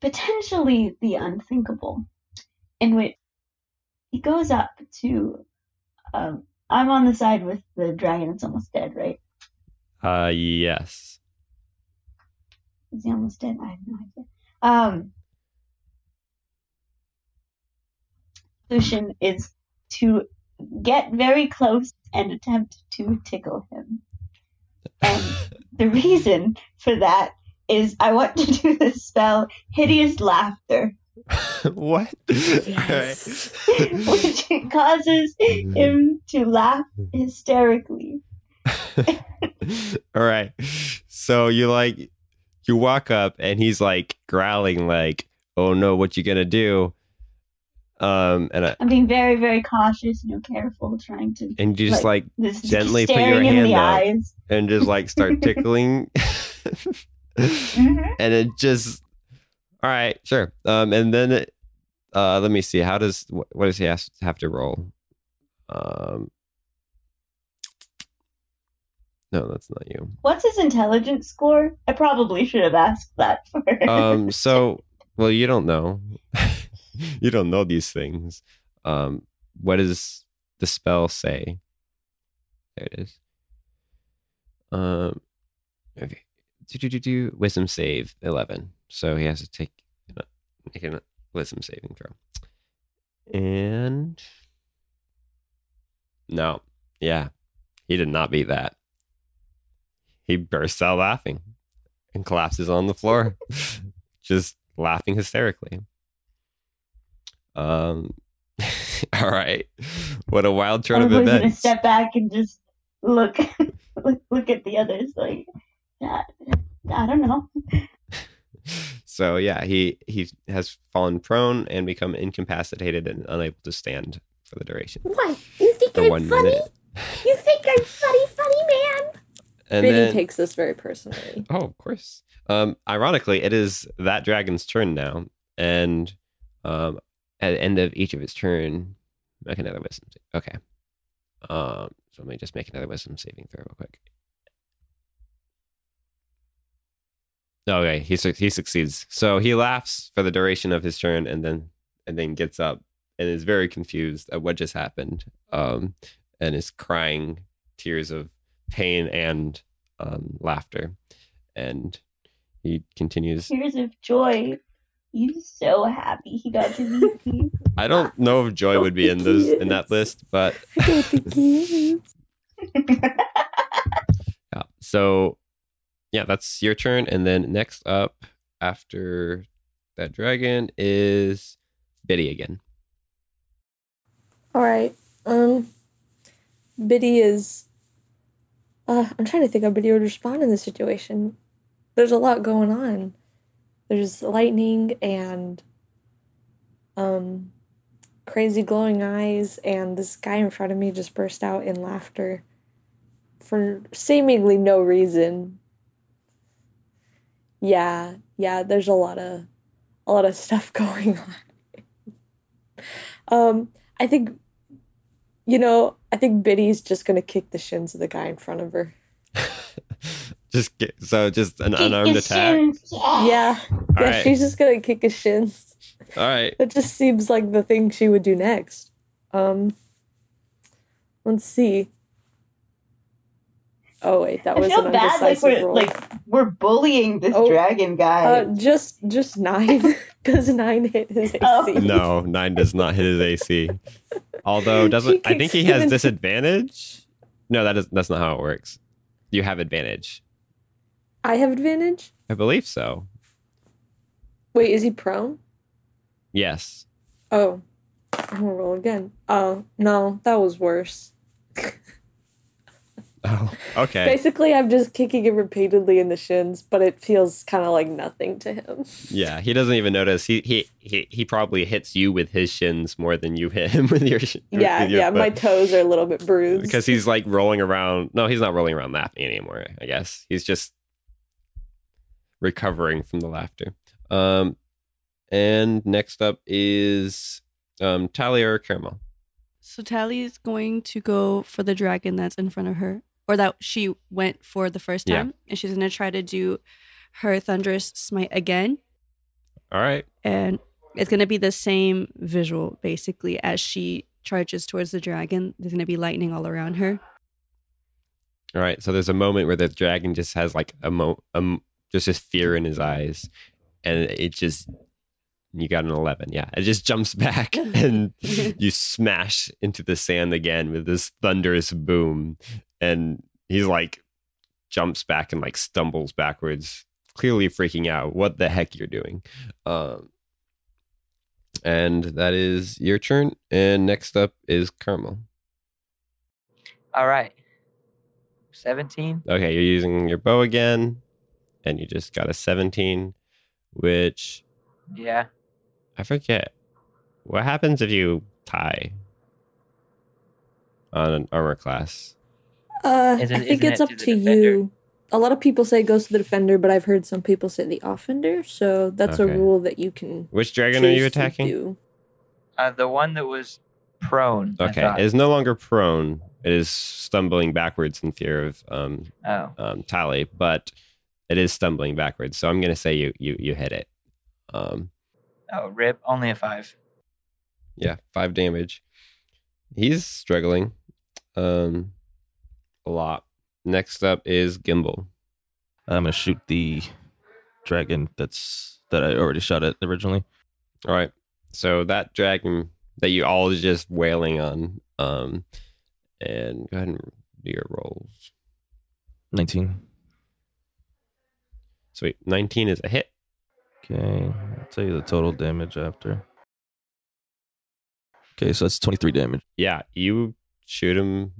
[SPEAKER 5] potentially the unthinkable, in which he goes up to. Um, I'm on the side with the dragon. It's almost dead, right?
[SPEAKER 2] Uh yes.
[SPEAKER 5] Is he almost dead? I have no idea. Um, Lucian is to get very close and attempt to tickle him. And <laughs> the reason for that is I want to do the spell Hideous Laughter,
[SPEAKER 2] what?
[SPEAKER 4] Yes. <laughs>
[SPEAKER 5] which causes him to laugh hysterically. <laughs>
[SPEAKER 2] All right. So you like you walk up and he's like growling like, "Oh no, what you gonna do?" Um and I,
[SPEAKER 5] I'm being very, very cautious, you know, careful, trying to
[SPEAKER 2] and you just like
[SPEAKER 5] this
[SPEAKER 2] gently put your
[SPEAKER 5] him in the
[SPEAKER 2] hand up.
[SPEAKER 5] eyes.
[SPEAKER 2] and just like start <laughs> tickling.
[SPEAKER 5] Mhm.
[SPEAKER 2] and it just all right, sure. Um and then it, uh let me see. How does what, what does he have, have to roll? Um No, that's not you.
[SPEAKER 5] What's his intelligence score? I probably should have asked that <laughs> first.
[SPEAKER 2] um so well you don't know. <laughs> You don't know these things. Um what does the spell say? There it is. Um okay. Do, do, do, do. wisdom save 11 so he has to take make a wisdom saving throw. And no. Yeah. He did not beat that he bursts out laughing and collapses on the floor <laughs> just laughing hysterically. Um, <laughs> all right. What a wild turn of
[SPEAKER 5] Everybody's gonna
[SPEAKER 2] events.
[SPEAKER 5] step back and just look, <laughs> look, look at the others like, I, I don't know.
[SPEAKER 2] So yeah, he he has fallen prone and become incapacitated and unable to stand for the duration.
[SPEAKER 4] What? You think
[SPEAKER 2] For
[SPEAKER 4] I'm funny?
[SPEAKER 2] minute.
[SPEAKER 4] You think I'm funny, funny man?
[SPEAKER 2] And
[SPEAKER 4] Biddy
[SPEAKER 2] then,
[SPEAKER 4] takes this very personally. <laughs>
[SPEAKER 2] oh, of course. Um, ironically, it is that dragon's turn now, and um, at the end of each of its turn, make another wisdom. Okay. Um, so let me just make another wisdom saving throw real quick. Okay, he suc- he succeeds. So he laughs for the duration of his turn, and then and then gets up and is very confused at what just happened, um, and is crying tears of pain and um, laughter, and he continues.
[SPEAKER 5] Tears of joy. He's so happy he got to meet <laughs> me.
[SPEAKER 2] I don't know if Joy would be in those in that list, but
[SPEAKER 4] I think he is.
[SPEAKER 2] yeah. So yeah, that's your turn, and then next up after that dragon is Biddy again.
[SPEAKER 4] All right. Um, Biddy is. Uh, I'm trying to think how Biddy would respond in this situation. There's a lot going on. There's lightning and um, crazy glowing eyes, and this guy in front of me just burst out in laughter for seemingly no reason. Yeah, yeah. There's a lot of a lot of <laughs> stuff going on. um, I think you know, I think Biddy's just gonna kick the shins of the guy in front of her. <laughs>
[SPEAKER 2] just get, so just an
[SPEAKER 5] Kick
[SPEAKER 2] unarmed attack.
[SPEAKER 5] shins, Yeah.
[SPEAKER 4] Yeah,
[SPEAKER 2] All
[SPEAKER 4] yeah,
[SPEAKER 2] right.
[SPEAKER 4] she's just gonna kick his shins.
[SPEAKER 2] All right.
[SPEAKER 4] That just seems like the thing she would do next. Um, let's see. Oh wait, that
[SPEAKER 5] I
[SPEAKER 4] was
[SPEAKER 5] feel
[SPEAKER 4] an
[SPEAKER 5] bad like we're
[SPEAKER 4] roll.
[SPEAKER 5] like we're bullying this
[SPEAKER 4] Oh,
[SPEAKER 5] dragon guy.
[SPEAKER 4] uh, just just nine <laughs> because nine hit his AC.
[SPEAKER 5] Oh. <laughs>
[SPEAKER 2] No, nine does not hit his AC. Although doesn't I think he has
[SPEAKER 4] in-
[SPEAKER 2] disadvantage? No, that is that's not how it works. You have advantage.
[SPEAKER 4] I have advantage.
[SPEAKER 2] I believe so.
[SPEAKER 4] Wait, is he prone?
[SPEAKER 2] Yes.
[SPEAKER 4] Oh, I'm gonna roll again. Oh no, that was worse. <laughs>
[SPEAKER 2] Oh, okay.
[SPEAKER 4] Basically, I'm just kicking him repeatedly in the shins, but it feels kind of like nothing to him.
[SPEAKER 2] Yeah, he doesn't even notice. He he he, he probably hits you with his shins more than you hit him <laughs> with your. sh-
[SPEAKER 4] Yeah,
[SPEAKER 2] with your
[SPEAKER 4] yeah, my toes are a little bit bruised.
[SPEAKER 2] because he's like rolling around. No, he's not rolling around laughing anymore. I guess he's just recovering from the laughter. Um, and next up is um Talia or Caramel.
[SPEAKER 9] So Tally's going to go for the dragon that's in front of her, or that she went for the first
[SPEAKER 2] Yeah.
[SPEAKER 9] time, and she's gonna try to do her thunderous smite again,
[SPEAKER 2] All right.
[SPEAKER 9] and it's gonna be the same visual basically as she charges towards the dragon. There's gonna be lightning all around her.
[SPEAKER 2] All right. So there's a moment where the dragon just has like a mo, um, just this fear in his eyes, and it just you got an eleven. Yeah, it just jumps <laughs> back <laughs> and <laughs> you smash into the sand again with this thunderous boom, and he's like jumps back and like stumbles backwards, clearly freaking out. What the heck you're doing? Um, and that is your turn. And next up is Carmel.
[SPEAKER 6] All right. 17.
[SPEAKER 2] Okay, you're using your bow again, and you just got a 17, which
[SPEAKER 6] Yeah.
[SPEAKER 2] I forget. What happens if you tie on an armor class?
[SPEAKER 4] Uh,
[SPEAKER 6] Isn't-
[SPEAKER 4] I think it's
[SPEAKER 6] it
[SPEAKER 4] up
[SPEAKER 6] to
[SPEAKER 4] to, you. A lot of people say it goes to the defender, but I've heard some people say the offender. So that's
[SPEAKER 2] Okay.
[SPEAKER 4] a rule that you can.
[SPEAKER 2] Which dragon are you attacking?
[SPEAKER 4] do.
[SPEAKER 6] Uh, the one that was prone.
[SPEAKER 2] Okay, it is no longer prone. It is stumbling backwards in fear of um,
[SPEAKER 6] Oh.
[SPEAKER 2] um, Tally, but it is stumbling backwards. So I'm gonna say you you you hit it. Um,
[SPEAKER 6] Oh, rip. Only a five.
[SPEAKER 2] yeah, five damage. He's struggling, um, a lot. Next up is Gimbal.
[SPEAKER 3] I'm gonna shoot the dragon that's that I already shot at originally.
[SPEAKER 2] All right. So that dragon that you all is just wailing on, um, and go ahead and do your rolls.
[SPEAKER 3] 19.
[SPEAKER 2] Sweet. 19 is a hit.
[SPEAKER 3] Okay, I'll tell you the total damage after. Okay, so that's 23 damage.
[SPEAKER 2] Yeah, you shoot him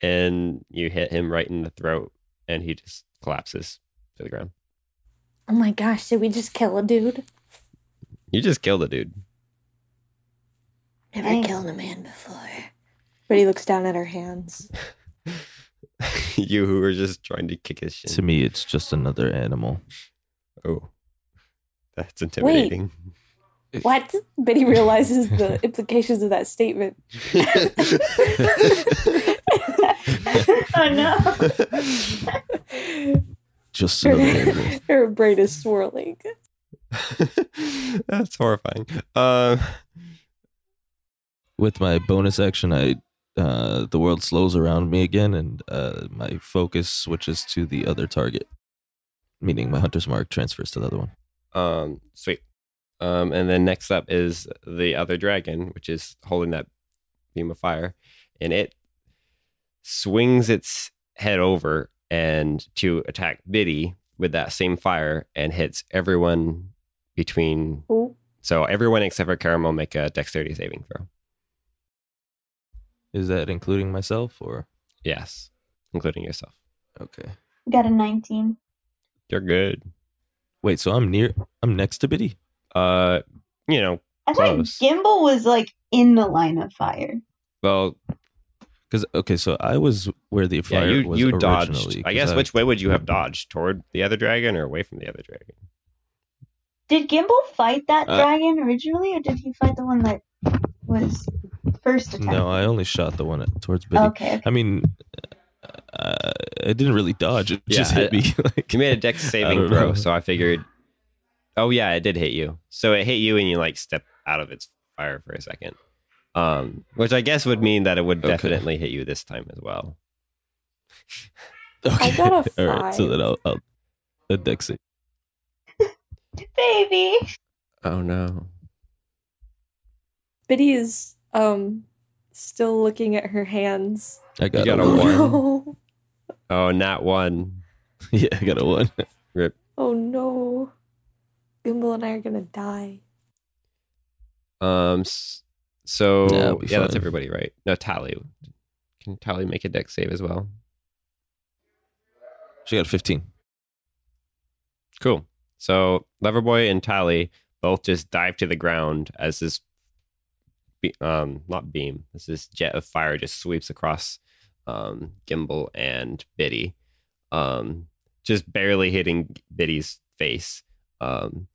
[SPEAKER 2] and you hit him right in the throat, and he just collapses to the ground.
[SPEAKER 4] Oh my gosh! Did we just kill a dude?
[SPEAKER 2] You just killed a dude.
[SPEAKER 4] Never
[SPEAKER 5] Nice.
[SPEAKER 4] killed a man before. But he looks down at her hands. <laughs>
[SPEAKER 2] you who were just trying to kick his
[SPEAKER 3] To me, it's just another animal.
[SPEAKER 2] Oh, that's intimidating. Wait. <laughs>
[SPEAKER 4] What? But he realizes the <laughs> implications of that statement. <laughs>
[SPEAKER 5] oh no. <laughs>
[SPEAKER 3] Just another <laughs> animal.
[SPEAKER 4] her brain is swirling.
[SPEAKER 2] that's horrifying. Uh,
[SPEAKER 3] With my bonus action, I uh, the world slows around me again, and uh, my focus switches to the other target, meaning my hunter's mark transfers to the other one.
[SPEAKER 2] Um, sweet. Um, and then next up is the other dragon, which is holding that beam of fire, and it swings its head over and to attack Biddy with that same fire and hits everyone between.
[SPEAKER 4] Oh,
[SPEAKER 2] So everyone except for Caramel make a dexterity saving throw.
[SPEAKER 3] Is that including myself or
[SPEAKER 2] Yes, including yourself.
[SPEAKER 3] okay?
[SPEAKER 5] Got a 19.
[SPEAKER 2] You're good.
[SPEAKER 3] Wait, so I'm near. I'm next to Biddy.
[SPEAKER 2] Uh, you know,
[SPEAKER 5] I thought
[SPEAKER 2] Close.
[SPEAKER 5] Gimbal was like in the line of fire.
[SPEAKER 2] well,
[SPEAKER 3] Because okay, so I was where the
[SPEAKER 2] yeah,
[SPEAKER 3] fire
[SPEAKER 2] you
[SPEAKER 3] was
[SPEAKER 2] you dodged.
[SPEAKER 3] originally,
[SPEAKER 2] I
[SPEAKER 3] 'cause
[SPEAKER 2] guess which way would you have dodged? Toward the other dragon or away from the other dragon?
[SPEAKER 5] Did Gimbal fight that
[SPEAKER 3] Uh,
[SPEAKER 5] dragon originally, or did he fight the one that was first attacked?
[SPEAKER 3] No, I only shot the one at, towards Biddy.
[SPEAKER 5] Okay.
[SPEAKER 3] I mean, uh, it didn't really dodge. It just
[SPEAKER 2] Yeah,
[SPEAKER 3] hit me. <laughs> like,
[SPEAKER 2] You made a dex saving
[SPEAKER 3] don't
[SPEAKER 2] throw, so I figured. Oh yeah, it did hit you. So it hit you, and you like step out of its fire for a second. Um, which I guess would mean that it would
[SPEAKER 3] Okay.
[SPEAKER 2] definitely hit you this time as well. <laughs>
[SPEAKER 3] Okay.
[SPEAKER 4] got a
[SPEAKER 3] All right, so
[SPEAKER 4] five.
[SPEAKER 3] then I'll, I'll a dex save.
[SPEAKER 5] Baby.
[SPEAKER 2] Oh no.
[SPEAKER 4] Biddy is um still looking at her hands.
[SPEAKER 3] I got,
[SPEAKER 2] got
[SPEAKER 3] a
[SPEAKER 2] a
[SPEAKER 3] one.
[SPEAKER 2] one.
[SPEAKER 4] No. <laughs>
[SPEAKER 2] Oh, not one. <laughs>
[SPEAKER 3] yeah, I got a one.
[SPEAKER 2] Rip.
[SPEAKER 4] Oh no. Gimbal and I are gonna die.
[SPEAKER 2] Um. s- So
[SPEAKER 3] Nah,
[SPEAKER 2] yeah, that's everybody, right? No, Tally. Can Tally make a dex save as well?
[SPEAKER 3] She got 15.
[SPEAKER 2] Cool. So Loverboy and Tally both just dive to the ground as this, be- um, not beam, as this jet of fire just sweeps across um, Gimbal and Biddy, um, just barely hitting Biddy's face. Um,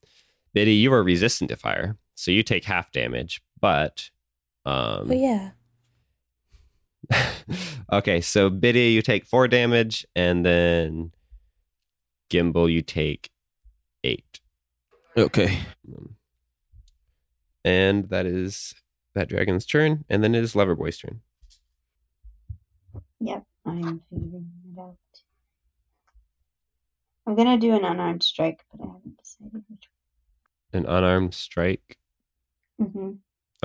[SPEAKER 2] Biddy, you are resistant to fire, so you take half damage, but. Um,
[SPEAKER 4] Oh yeah. <laughs>
[SPEAKER 2] okay, so Biddy, you take four damage, and then Gimbal, you take eight.
[SPEAKER 3] Okay.
[SPEAKER 2] Um, And that is that dragon's turn, and then it is Loverboy's turn.
[SPEAKER 5] Yep, I'm figuring it out. I'm gonna do an unarmed strike, but I haven't decided which one.
[SPEAKER 2] An unarmed strike.
[SPEAKER 5] one. Mm-hmm.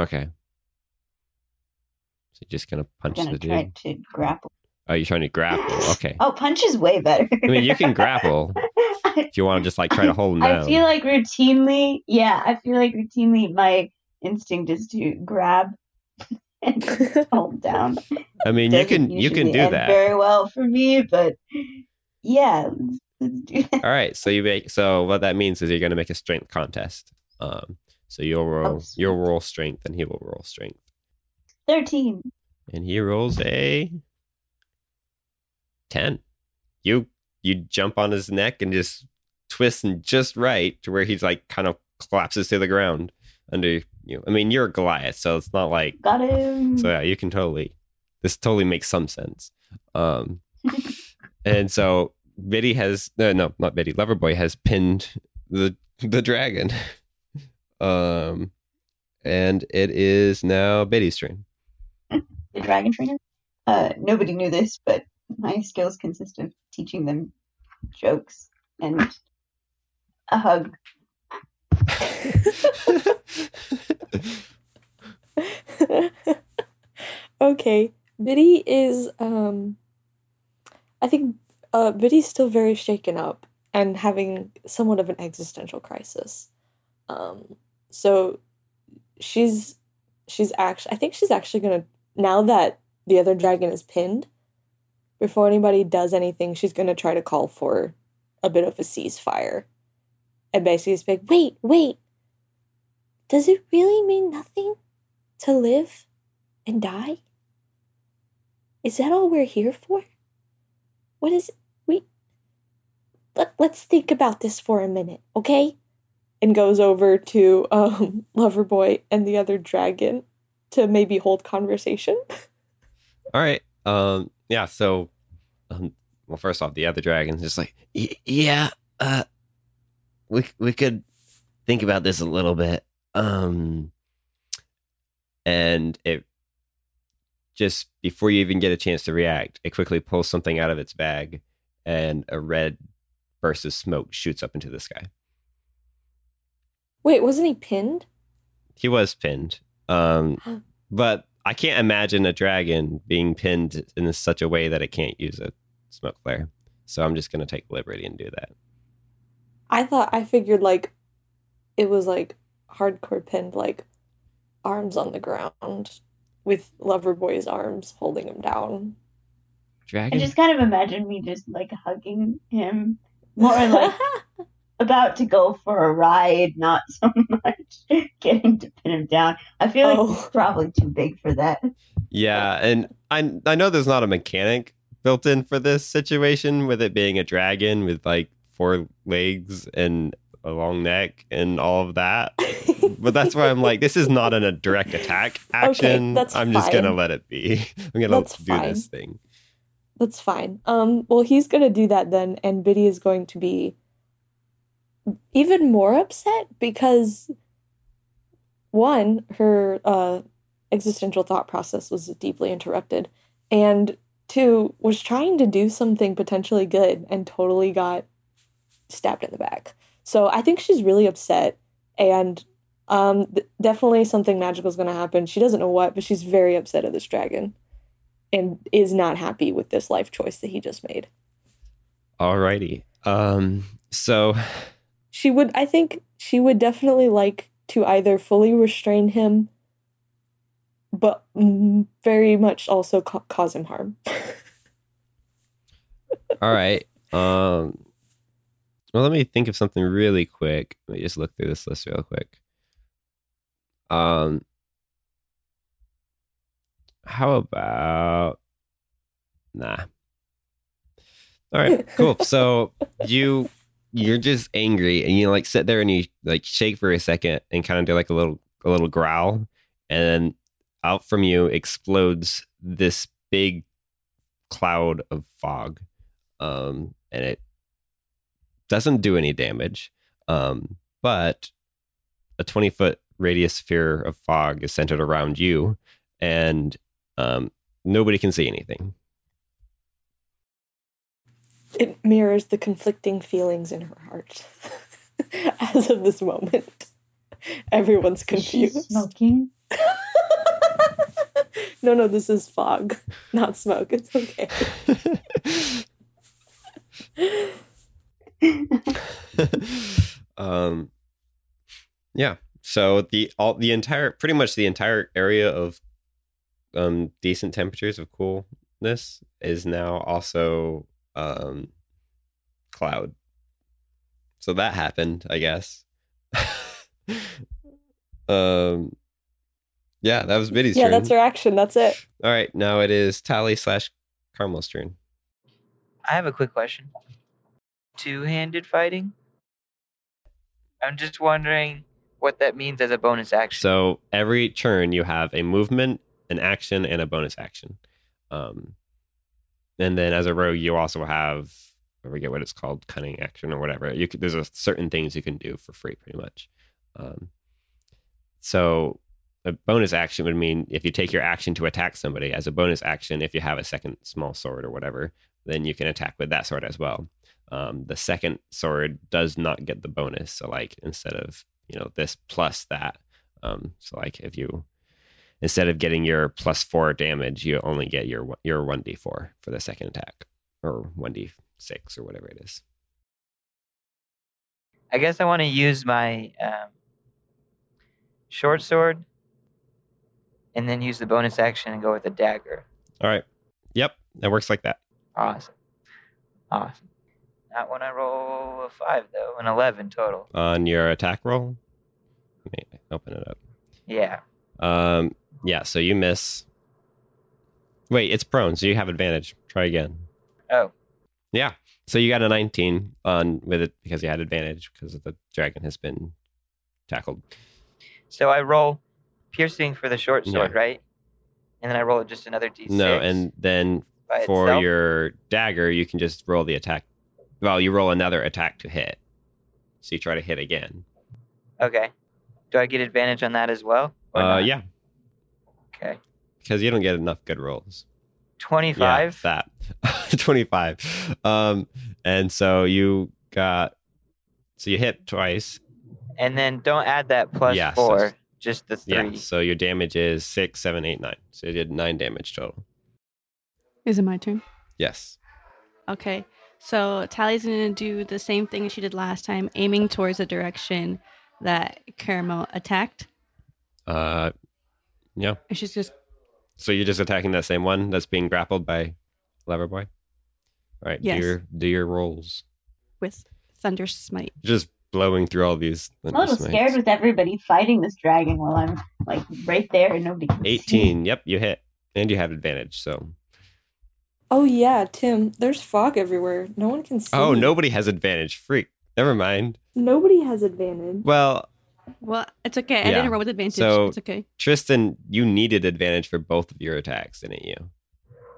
[SPEAKER 2] Okay. So you're just gonna punch
[SPEAKER 5] gonna
[SPEAKER 2] the dude.
[SPEAKER 5] to grapple.
[SPEAKER 2] Oh, you're trying to grapple. <laughs> Okay.
[SPEAKER 5] Oh, punch is way better.
[SPEAKER 2] I mean, you can grapple <laughs> if you want to just like try to hold him down.
[SPEAKER 5] I feel like routinely, yeah, I feel like routinely my instinct is to grab <laughs> and hold down.
[SPEAKER 2] I mean, you can you can do that.
[SPEAKER 5] very well for me, but yeah, let's, let's do that.
[SPEAKER 2] All right. So you make so what that means is you're gonna make a strength contest. Um. So you'll roll
[SPEAKER 5] sweet.
[SPEAKER 2] you'll roll strength, and he will roll strength,
[SPEAKER 5] Thirteen.
[SPEAKER 2] and he rolls a ten. You you jump on his neck and just twist and just right to where he's like kind of collapses to the ground under you. I mean, you're a Goliath, so it's not like
[SPEAKER 5] Got him.
[SPEAKER 2] So yeah, you can totally. This totally makes some sense. Um, <laughs> and so Biddy has no, no, not Biddy. Loverboy has pinned the the dragon. <laughs> Um, and it is now Biddy's turn.
[SPEAKER 5] The dragon trainer. Uh, nobody knew this, but my skills consist of teaching them jokes and a hug. <laughs>
[SPEAKER 4] okay. Biddy is um I think uh Biddy's still very shaken up and having somewhat of an existential crisis. Um so she's she's actually I think she's actually gonna now that the other dragon is pinned, before anybody does anything, she's gonna try to call for a bit of a ceasefire. And basically be like, wait, wait. Does it really mean nothing to live and die? Is that all we're here for? What is we let, let's think about this for a minute, okay? And goes over to um <laughs> Loverboy and the other dragon to maybe hold conversation. <laughs>
[SPEAKER 2] All right. Um. Yeah. So, um, well, first off, the other dragon's just like,
[SPEAKER 1] yeah, uh, we we could think about this a little bit. Um,
[SPEAKER 2] and it just before you even get a chance to react, it quickly pulls something out of its bag, and a red burst of smoke shoots up into the sky.
[SPEAKER 4] Wait, wasn't he pinned?
[SPEAKER 2] He was pinned, um, <gasps> but I can't imagine a dragon being pinned in such a way that it can't use a smoke flare. So I'm just gonna take liberty and do that.
[SPEAKER 4] I thought I figured like it was like hardcore pinned, like arms on the ground. with Loverboy's arms holding him down.
[SPEAKER 1] Dragon?
[SPEAKER 5] I just kind of imagine me just like hugging him, more like <laughs> about to go for a ride, not <laughs> so much getting to pin him down. I feel like
[SPEAKER 4] Oh.
[SPEAKER 5] he's probably too big for that.
[SPEAKER 2] Yeah, and I I know there's not a mechanic built in for this situation with it being a dragon with like four legs and a long neck and all of that. But that's why I'm like, this is not an, a direct attack <laughs> action.
[SPEAKER 4] that's
[SPEAKER 2] I'm just gonna let it be. <laughs> I'm gonna
[SPEAKER 4] That's
[SPEAKER 2] do this thing.
[SPEAKER 4] That's fine. Um, well, he's gonna do that then, and Biddy is going to be even more upset because one, her uh, existential thought process was deeply interrupted, and two, was trying to do something potentially good and totally got stabbed in the back. So I think she's really upset, and um, th- definitely something magical is gonna happen. She doesn't know what, but she's very upset at this dragon and is not happy with this life choice that he just made.
[SPEAKER 2] Alrighty. Um. So
[SPEAKER 4] She would, I think, she would definitely like to either fully restrain him, but very much also ca- cause him harm. <laughs>
[SPEAKER 2] all right. Um. Well, let me think of something really quick. Let me just look through this list real quick. Um. How about nah? All right, cool. So <laughs> you you're just angry and you like sit there and you like shake for a second and kind of do like a little a little growl and then out from you explodes this big cloud of fog um and it doesn't do any damage um but a 20 foot radius sphere of fog is centered around you and um nobody can see anything
[SPEAKER 4] It mirrors the conflicting feelings in her heart <laughs> as of this moment. Everyone's
[SPEAKER 5] Is she
[SPEAKER 4] confused.
[SPEAKER 5] smoking? <laughs>
[SPEAKER 4] no, no, this is fog, not smoke. It's okay. <laughs>
[SPEAKER 2] um yeah so the all the entire pretty much the entire area of um decent temperatures of coolness is now also um cloud so that happened i guess <laughs> um yeah that was biddy's turn.
[SPEAKER 4] yeah,
[SPEAKER 2] turn
[SPEAKER 4] that's her action. That's it.
[SPEAKER 2] all right now it is tally slash carmel's turn
[SPEAKER 6] I have a quick question. Two-handed fighting. I'm just wondering what that means as a bonus action.
[SPEAKER 2] So every turn you have a movement, an action, and a bonus action. Um, and then as a rogue, you also have I forget what it's called, cunning action or whatever. You could, there's a certain things you can do for free, pretty much. Um, so a bonus action would mean if you take your action to attack somebody as a bonus action, if you have a second small sword or whatever, then you can attack with that sword as well. Um, the second sword does not get the bonus. So like instead of you know this plus that, um, so like if you instead of getting your plus four damage, you only get your your one d four for the second attack or one d six or whatever it is.
[SPEAKER 6] I guess I want to use my um, short sword and then use the bonus action and go with a dagger.
[SPEAKER 2] All right. Yep, that works like that.
[SPEAKER 6] Awesome. Awesome. Not when I roll a five, though, an 11 total.
[SPEAKER 2] On your attack roll, let me open it up.
[SPEAKER 6] Yeah.
[SPEAKER 2] Um, yeah, so you miss. Wait, it's prone, so you have advantage. Try again.
[SPEAKER 6] Oh,
[SPEAKER 2] Yeah, so you got a 19 on with it because you had advantage because the dragon has been tackled.
[SPEAKER 6] so I roll piercing for the short
[SPEAKER 2] Yeah.
[SPEAKER 6] sword, right? And then I roll just another d6.
[SPEAKER 2] No, and then for
[SPEAKER 6] itself?
[SPEAKER 2] your dagger, you can just roll the attack. Well, you roll another attack to hit. So you try to hit again.
[SPEAKER 6] Okay. Do I get advantage on that as well?
[SPEAKER 2] Uh, yeah,
[SPEAKER 6] Okay.
[SPEAKER 2] because you don't get enough good rolls.
[SPEAKER 6] 25.
[SPEAKER 2] Yeah, that <laughs> 25. Um, and so you got so you hit twice.
[SPEAKER 6] And then don't add that plus
[SPEAKER 2] Yeah, so-
[SPEAKER 6] four, just the three.
[SPEAKER 2] Yeah, so your damage is six, seven, eight, nine. So you did nine damage total.
[SPEAKER 9] Is it my turn?
[SPEAKER 2] Yes.
[SPEAKER 9] Okay. So Tally's gonna do the same thing she did last time, aiming towards the direction that Caramel attacked.
[SPEAKER 2] Uh, yeah.
[SPEAKER 9] And she's just
[SPEAKER 2] So you're just attacking that same one that's being grappled by Loverboy? All right,
[SPEAKER 9] Yes.
[SPEAKER 2] do your do your rolls.
[SPEAKER 9] with Thunder Smite.
[SPEAKER 2] Just blowing through all these.
[SPEAKER 5] Oh, I'm a little
[SPEAKER 2] smites.
[SPEAKER 5] scared with everybody fighting this dragon while I'm like right there and nobody can see.
[SPEAKER 2] 18. Yep, you hit. And you have advantage, so.
[SPEAKER 4] Oh yeah, Tim. There's fog everywhere. No one can see.
[SPEAKER 2] Oh, nobody has advantage. Freak. Never mind.
[SPEAKER 4] Nobody has advantage.
[SPEAKER 2] Well,
[SPEAKER 9] Well, it's okay. I
[SPEAKER 2] Yeah.
[SPEAKER 9] didn't roll with advantage.
[SPEAKER 2] So-
[SPEAKER 9] it's okay.
[SPEAKER 2] Tristan, you needed advantage for both of your attacks, didn't you?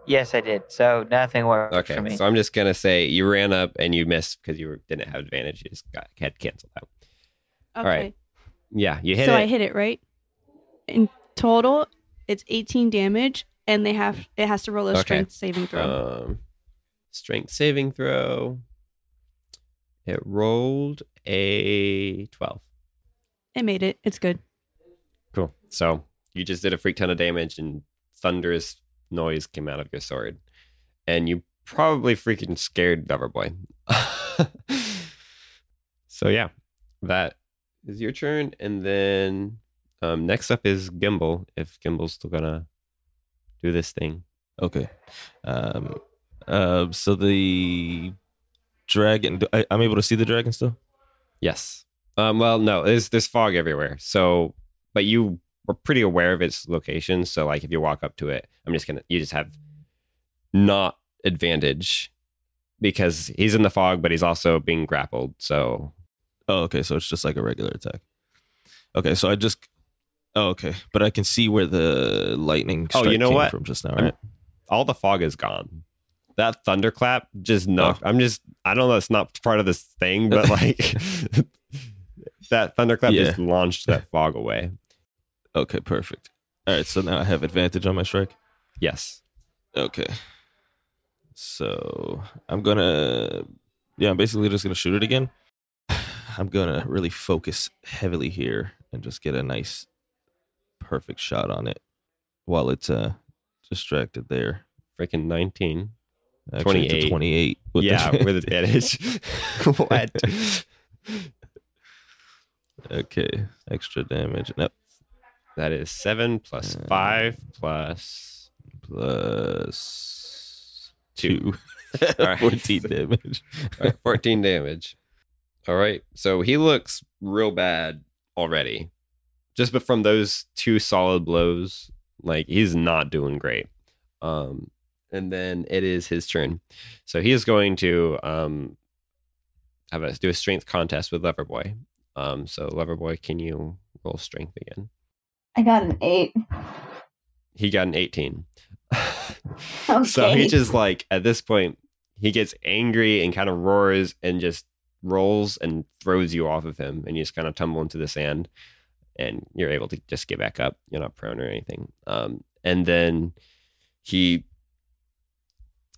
[SPEAKER 6] Yes, I did. So nothing worked
[SPEAKER 2] Okay,
[SPEAKER 6] for me.
[SPEAKER 2] so I'm just gonna say you ran up and you missed because you didn't have advantage. You just got had canceled out.
[SPEAKER 9] Okay.
[SPEAKER 2] right. Yeah, you hit it.
[SPEAKER 9] so
[SPEAKER 2] it.
[SPEAKER 9] I hit it right. In total, it's 18 damage, and they have it has to roll a
[SPEAKER 2] Okay.
[SPEAKER 9] strength saving throw.
[SPEAKER 2] Um, strength saving throw. It rolled a 12.
[SPEAKER 9] It made it. It's good.
[SPEAKER 2] Cool. So you just did a freak ton of damage and thunderous noise came out of your sword. And you probably freaking scared Loverboy. <laughs> so yeah, that is your turn. And then um, next up is Gimbal, if Gimbal's still gonna do this thing.
[SPEAKER 3] Okay. Um. Uh. So the dragon. I, I'm able to see the dragon still.
[SPEAKER 2] Yes. Um, well, no, there's there's fog everywhere. So, but you were pretty aware of its location. So, like, if you walk up to it, I'm just gonna you just have not advantage because he's in the fog, but he's also being grappled. So,
[SPEAKER 3] Oh, okay. So it's just like a regular attack. Okay. So I just. Oh, okay. But I can see where the lightning.
[SPEAKER 2] Oh, you know what?
[SPEAKER 3] From just now,
[SPEAKER 2] I'm-
[SPEAKER 3] right?
[SPEAKER 2] all the fog is gone. That thunderclap just knocked. I'm just I don't know. It's not part of this thing, but <laughs> like that thunderclap
[SPEAKER 3] Yeah.
[SPEAKER 2] just launched that <laughs> fog away.
[SPEAKER 3] Okay. Perfect. All right. So now I have advantage on my strike.
[SPEAKER 2] Yes.
[SPEAKER 3] Okay. So I'm gonna, yeah, I'm basically just gonna shoot it again. <sighs> I'm gonna really focus heavily here and just get a nice, perfect shot on it while it's uh distracted there.
[SPEAKER 2] Freaking 19.
[SPEAKER 3] Actually, it's a
[SPEAKER 2] 28.
[SPEAKER 3] 28. with
[SPEAKER 2] yeah, with advantage. <laughs> <laughs> what?
[SPEAKER 3] Okay, extra damage. Nope.
[SPEAKER 2] That is seven plus
[SPEAKER 3] Uh,
[SPEAKER 2] five plus
[SPEAKER 3] Plus
[SPEAKER 2] Two.
[SPEAKER 3] two. <laughs>
[SPEAKER 2] All right. <laughs>
[SPEAKER 3] 14 damage. <laughs>
[SPEAKER 2] all right, 14 damage. All right. So he looks real bad already. Just but from those two solid blows, like he's not doing great. Um and then it is his turn. So he is going to um have a do a strength contest with Loverboy. Um so Loverboy, can you roll strength again?
[SPEAKER 5] I got an eight.
[SPEAKER 2] He got an 18.
[SPEAKER 5] Okay. <laughs>
[SPEAKER 2] So he just like at this point he gets angry and kind of roars and just rolls and throws you off of him and you just kind of tumble into the sand and you're able to just get back up. You're not prone or anything. Um, and then he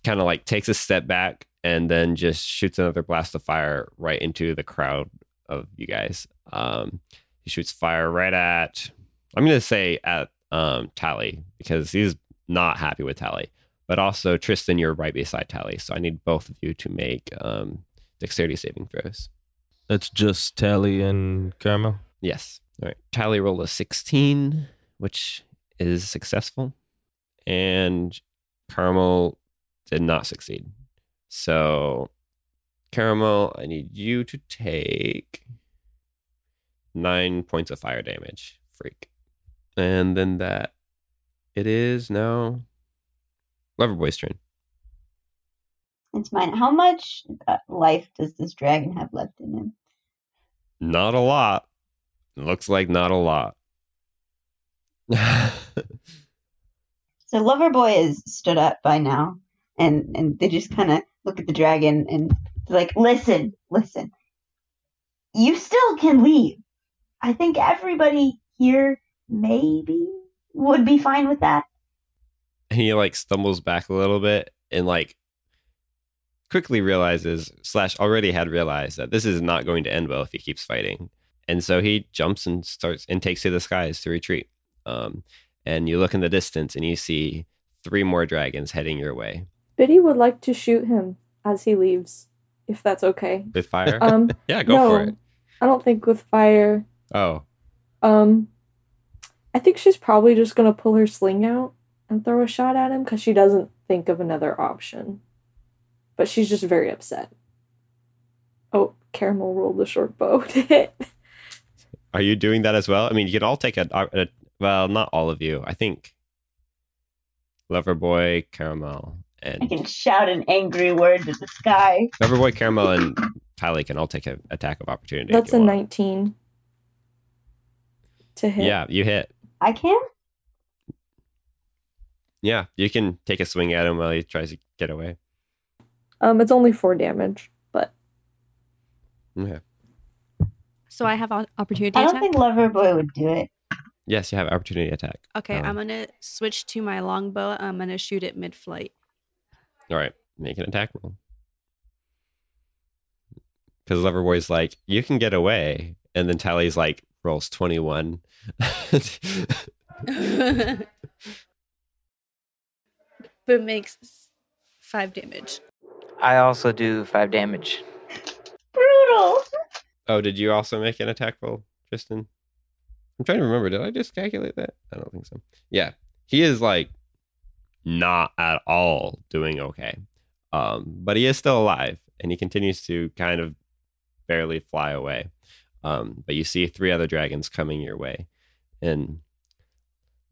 [SPEAKER 2] kind of like takes a step back and then just shoots another blast of fire right into the crowd of you guys. Um, he shoots fire right at I'm gonna say at um Tally because he's not happy with Tally. But also Tristan, you're right beside Tally, so I need both of you to make um dexterity saving throws.
[SPEAKER 3] That's just Tally and Caramel.
[SPEAKER 2] Yes. All right. Tally rolled a 16, which is successful. And Caramel did not succeed. So, Caramel, I need you to take nine points of fire damage. Freak. And then that it is now Loverboy's turn.
[SPEAKER 5] It's mine. How much uh, life does this dragon have left in him?
[SPEAKER 2] Not a lot. Looks like not a lot. <laughs>
[SPEAKER 5] So Loverboy is stood up by now, and and they just kind of look at the dragon and like, "Listen, listen. You still can leave. I think everybody here maybe would be fine with that."
[SPEAKER 2] and he like stumbles back a little bit and like quickly realizes slash already had realized that this is not going to end well if he keeps fighting and so he jumps and starts and takes to the skies to retreat um, and you look in the distance and you see three more dragons heading your way
[SPEAKER 4] Biddy would like to shoot him as he leaves, if that's okay.
[SPEAKER 2] with fire
[SPEAKER 4] Um, <laughs>
[SPEAKER 2] yeah go
[SPEAKER 4] no,
[SPEAKER 2] for it
[SPEAKER 4] I don't think with fire.
[SPEAKER 2] oh
[SPEAKER 4] Um, I think she's probably just gonna pull her sling out and throw a shot at him because she doesn't think of another option. But she's just very upset. Oh, Caramel rolled the short bow to <laughs> hit.
[SPEAKER 2] Are you doing that as well? I mean, you could all take a, a well, not all of you. I think Loverboy, Caramel,
[SPEAKER 5] I can shout an angry word to the sky.
[SPEAKER 2] Loverboy, Caramel, and Tally can all take an attack of opportunity.
[SPEAKER 4] That's a
[SPEAKER 2] want.
[SPEAKER 4] 19 to hit.
[SPEAKER 2] Yeah, you hit.
[SPEAKER 5] I can?
[SPEAKER 2] Yeah, you can take a swing at him while he tries to get away.
[SPEAKER 4] Um, it's only four damage, but
[SPEAKER 2] Okay.
[SPEAKER 9] So I have o- opportunity
[SPEAKER 5] I don't
[SPEAKER 9] attack.
[SPEAKER 5] think Loverboy would do it.
[SPEAKER 2] Yes, you have opportunity attack.
[SPEAKER 9] okay,
[SPEAKER 2] um,
[SPEAKER 9] I'm gonna switch to my longbow. I'm gonna shoot it mid-flight.
[SPEAKER 2] All right, make an attack roll. Because Loverboy's like, you can get away, and then Tally's like rolls twenty one. <laughs>
[SPEAKER 9] but makes five damage.
[SPEAKER 6] I also do five damage.
[SPEAKER 5] Brutal.
[SPEAKER 2] oh, did you also make an attack roll, Tristan? I'm trying to remember. Did I just calculate that? I don't think so. Yeah, he is like not at all doing okay, um, but he is still alive, and he continues to kind of barely fly away. Um, but you see three other dragons coming your way, and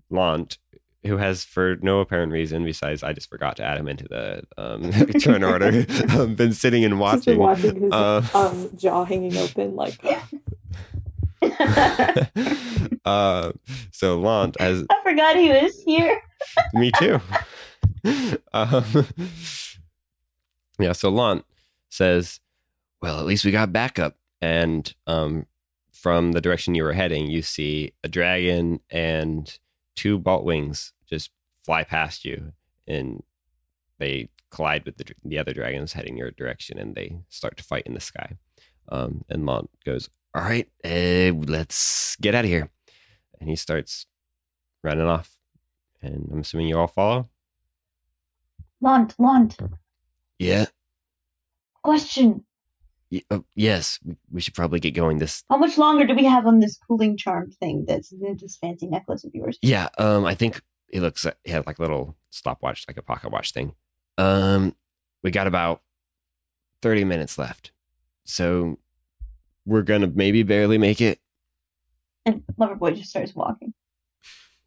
[SPEAKER 2] Lant, who has for no apparent reason besides I just forgot to add him into the um, <laughs> <laughs> turn order, um, been sitting and
[SPEAKER 4] Just been
[SPEAKER 2] watching.
[SPEAKER 4] watching his
[SPEAKER 2] Uh,
[SPEAKER 4] um, jaw hanging open, like <laughs>
[SPEAKER 2] uh, so Lant has
[SPEAKER 5] I forgot he was here. <laughs>
[SPEAKER 2] me too. um, yeah, so Lant says, "Well, at least we got backup." And um, from the direction you were heading, you see a dragon and two bolt wings just fly past you, and they collide with the, the other dragons heading your direction, and they start to fight in the sky. Um, and Lant goes, "All right, uh, let's get out of here," and he starts running off. And I'm assuming you all follow.
[SPEAKER 5] Lant, Lant,
[SPEAKER 1] Yeah.
[SPEAKER 5] question.
[SPEAKER 1] Y- oh, yes. we- We should probably get going. This.
[SPEAKER 5] How much longer do we have on this cooling charm thing that's this fancy necklace of yours?
[SPEAKER 1] Yeah. Um. I think it looks.
[SPEAKER 2] It had like a little stopwatch, like a pocket watch thing.
[SPEAKER 1] Um. We got about thirty minutes left, so we're gonna maybe barely make it.
[SPEAKER 5] And Loverboy just starts walking.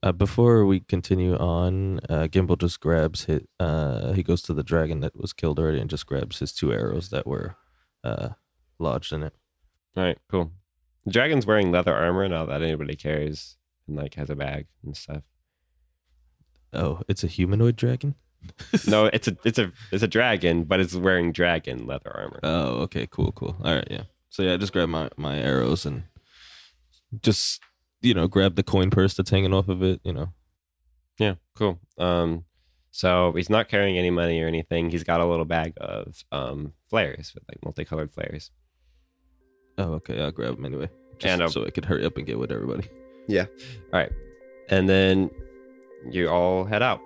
[SPEAKER 3] Uh, before we continue on, uh, Gimbal just grabs hit. Uh, he goes to the dragon that was killed already and just grabs his two arrows that were uh, lodged in it.
[SPEAKER 2] All right, cool. The dragon's wearing leather armor now that anybody carries and like has a bag and stuff.
[SPEAKER 3] Oh, it's a humanoid dragon. <laughs>
[SPEAKER 2] No, it's a it's a it's a dragon, but it's wearing dragon leather armor.
[SPEAKER 3] Oh, okay, cool, cool. All right, yeah. So yeah, I just grab my my arrows and just you know grab the coin purse that's hanging off of it. You know.
[SPEAKER 2] Yeah, cool. Um, so he's not carrying any money or anything. He's got a little bag of um flares with like multicolored flares.
[SPEAKER 3] Oh, okay. I'll grab them anyway, just
[SPEAKER 2] And
[SPEAKER 3] so I could hurry up and get with everybody. Yeah. All right.
[SPEAKER 2] And then you all head out.